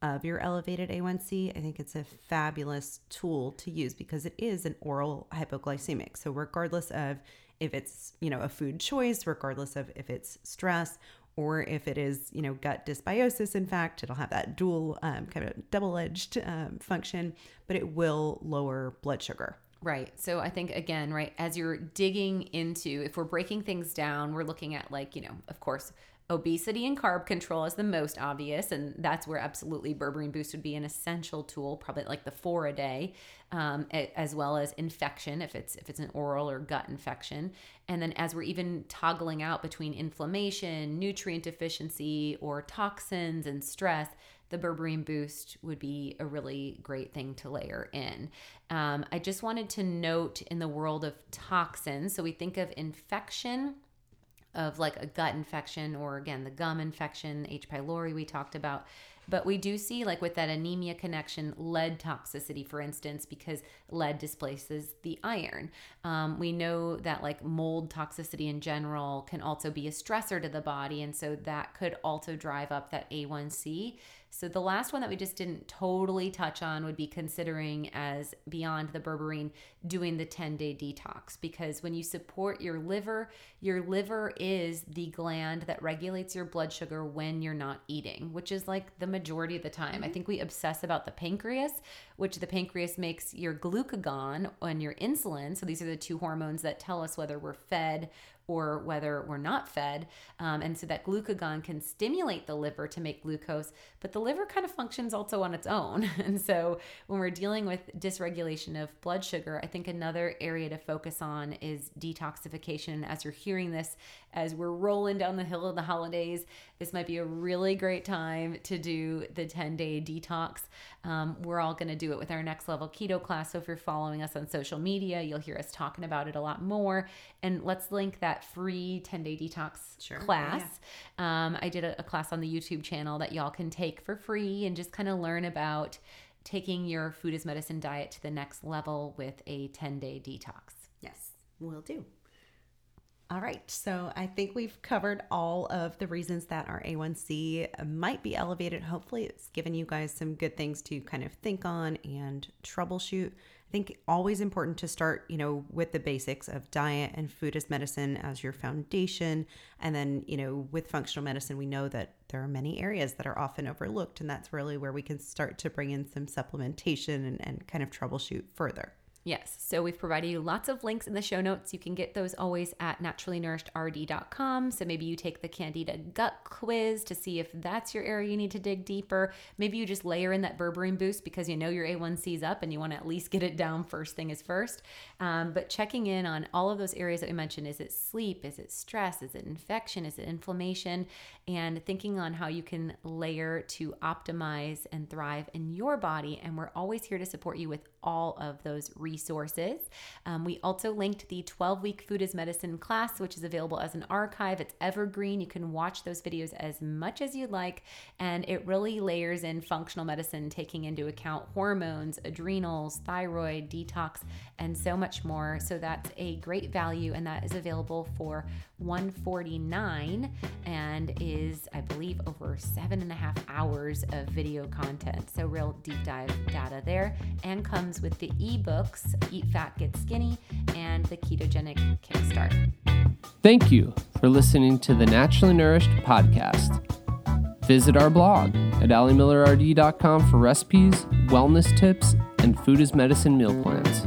of your elevated A1C, I think it's a fabulous tool to use because it is an oral hypoglycemic. So regardless of if it's, you know, a food choice, regardless of if it's stress or if it is, you know, gut dysbiosis, in fact, it'll have that dual um, kind of double edged um, function, but it will lower blood sugar. Right. So I think again, right, as you're digging into, if we're breaking things down, we're looking at like, you know, of course, obesity and carb control is the most obvious and that's where absolutely berberine boost would be an essential tool probably like the four a day um, as well as infection if it's if it's an oral or gut infection and then as we're even toggling out between inflammation nutrient deficiency or toxins and stress the berberine boost would be a really great thing to layer in. Um, I just wanted to note in the world of toxins, so we think of infection of like a gut infection or again the gum infection h. pylori we talked about. But we do see like with that anemia connection lead toxicity for instance because lead displaces the iron. Um, we know that like mold toxicity in general can also be a stressor to the body and so that could also drive up that a1c so the last one that we just didn't totally touch on would be considering as beyond the berberine doing the 10 day detox because when you support your liver, your liver is the gland that regulates your blood sugar when you're not eating, which is like the majority of the time. Mm-hmm. I think we obsess about the pancreas, which the pancreas makes your glucagon and your insulin. So these are the two hormones that tell us whether we're fed or whether we're not fed. Um, and so that glucagon can stimulate the liver to make glucose, but the liver kind of functions also on its own. And so when we're dealing with dysregulation of blood sugar, I think another area to focus on is detoxification. As you're hearing this, as we're rolling down the hill of the holidays, this might be a really great time to do the 10 day detox. Um, we're all going to do it with our next level keto class. So if you're following us on social media, you'll hear us talking about it a lot more. And let's link that free 10 day detox sure. class. Yeah. Um, I did a, a class on the YouTube channel that y'all can take for free and just kind of learn about taking your food as medicine diet to the next level with a 10 day detox. Yes, will do. All right, so I think we've covered all of the reasons that our A1C might be elevated. Hopefully, it's given you guys some good things to kind of think on and troubleshoot. I think always important to start, you know, with the basics of diet and food as medicine as your foundation. And then, you know, with functional medicine, we know that there are many areas that are often overlooked. And that's really where we can start to bring in some supplementation and, and kind of troubleshoot further. Yes. So we've provided you lots of links in the show notes. You can get those always at naturallynourishedrd.com. So maybe you take the Candida gut quiz to see if that's your area you need to dig deeper. Maybe you just layer in that berberine boost because you know your A1C is up and you want to at least get it down first thing is first. Um, but checking in on all of those areas that we mentioned is it sleep? Is it stress? Is it infection? Is it inflammation? And thinking on how you can layer to optimize and thrive in your body. And we're always here to support you with all of those resources. Um, we also linked the 12 week Food as Medicine class, which is available as an archive. It's evergreen. You can watch those videos as much as you'd like. And it really layers in functional medicine, taking into account hormones, adrenals, thyroid, detox, and so much more. So that's a great value. And that is available for 149 and is, I believe, over seven and a half hours of video content. So, real deep dive data there and comes with the ebooks Eat Fat, Get Skinny and the Ketogenic Kickstart. Thank you for listening to the Naturally Nourished podcast. Visit our blog at alimillerrd.com for recipes, wellness tips, and food as medicine meal plans.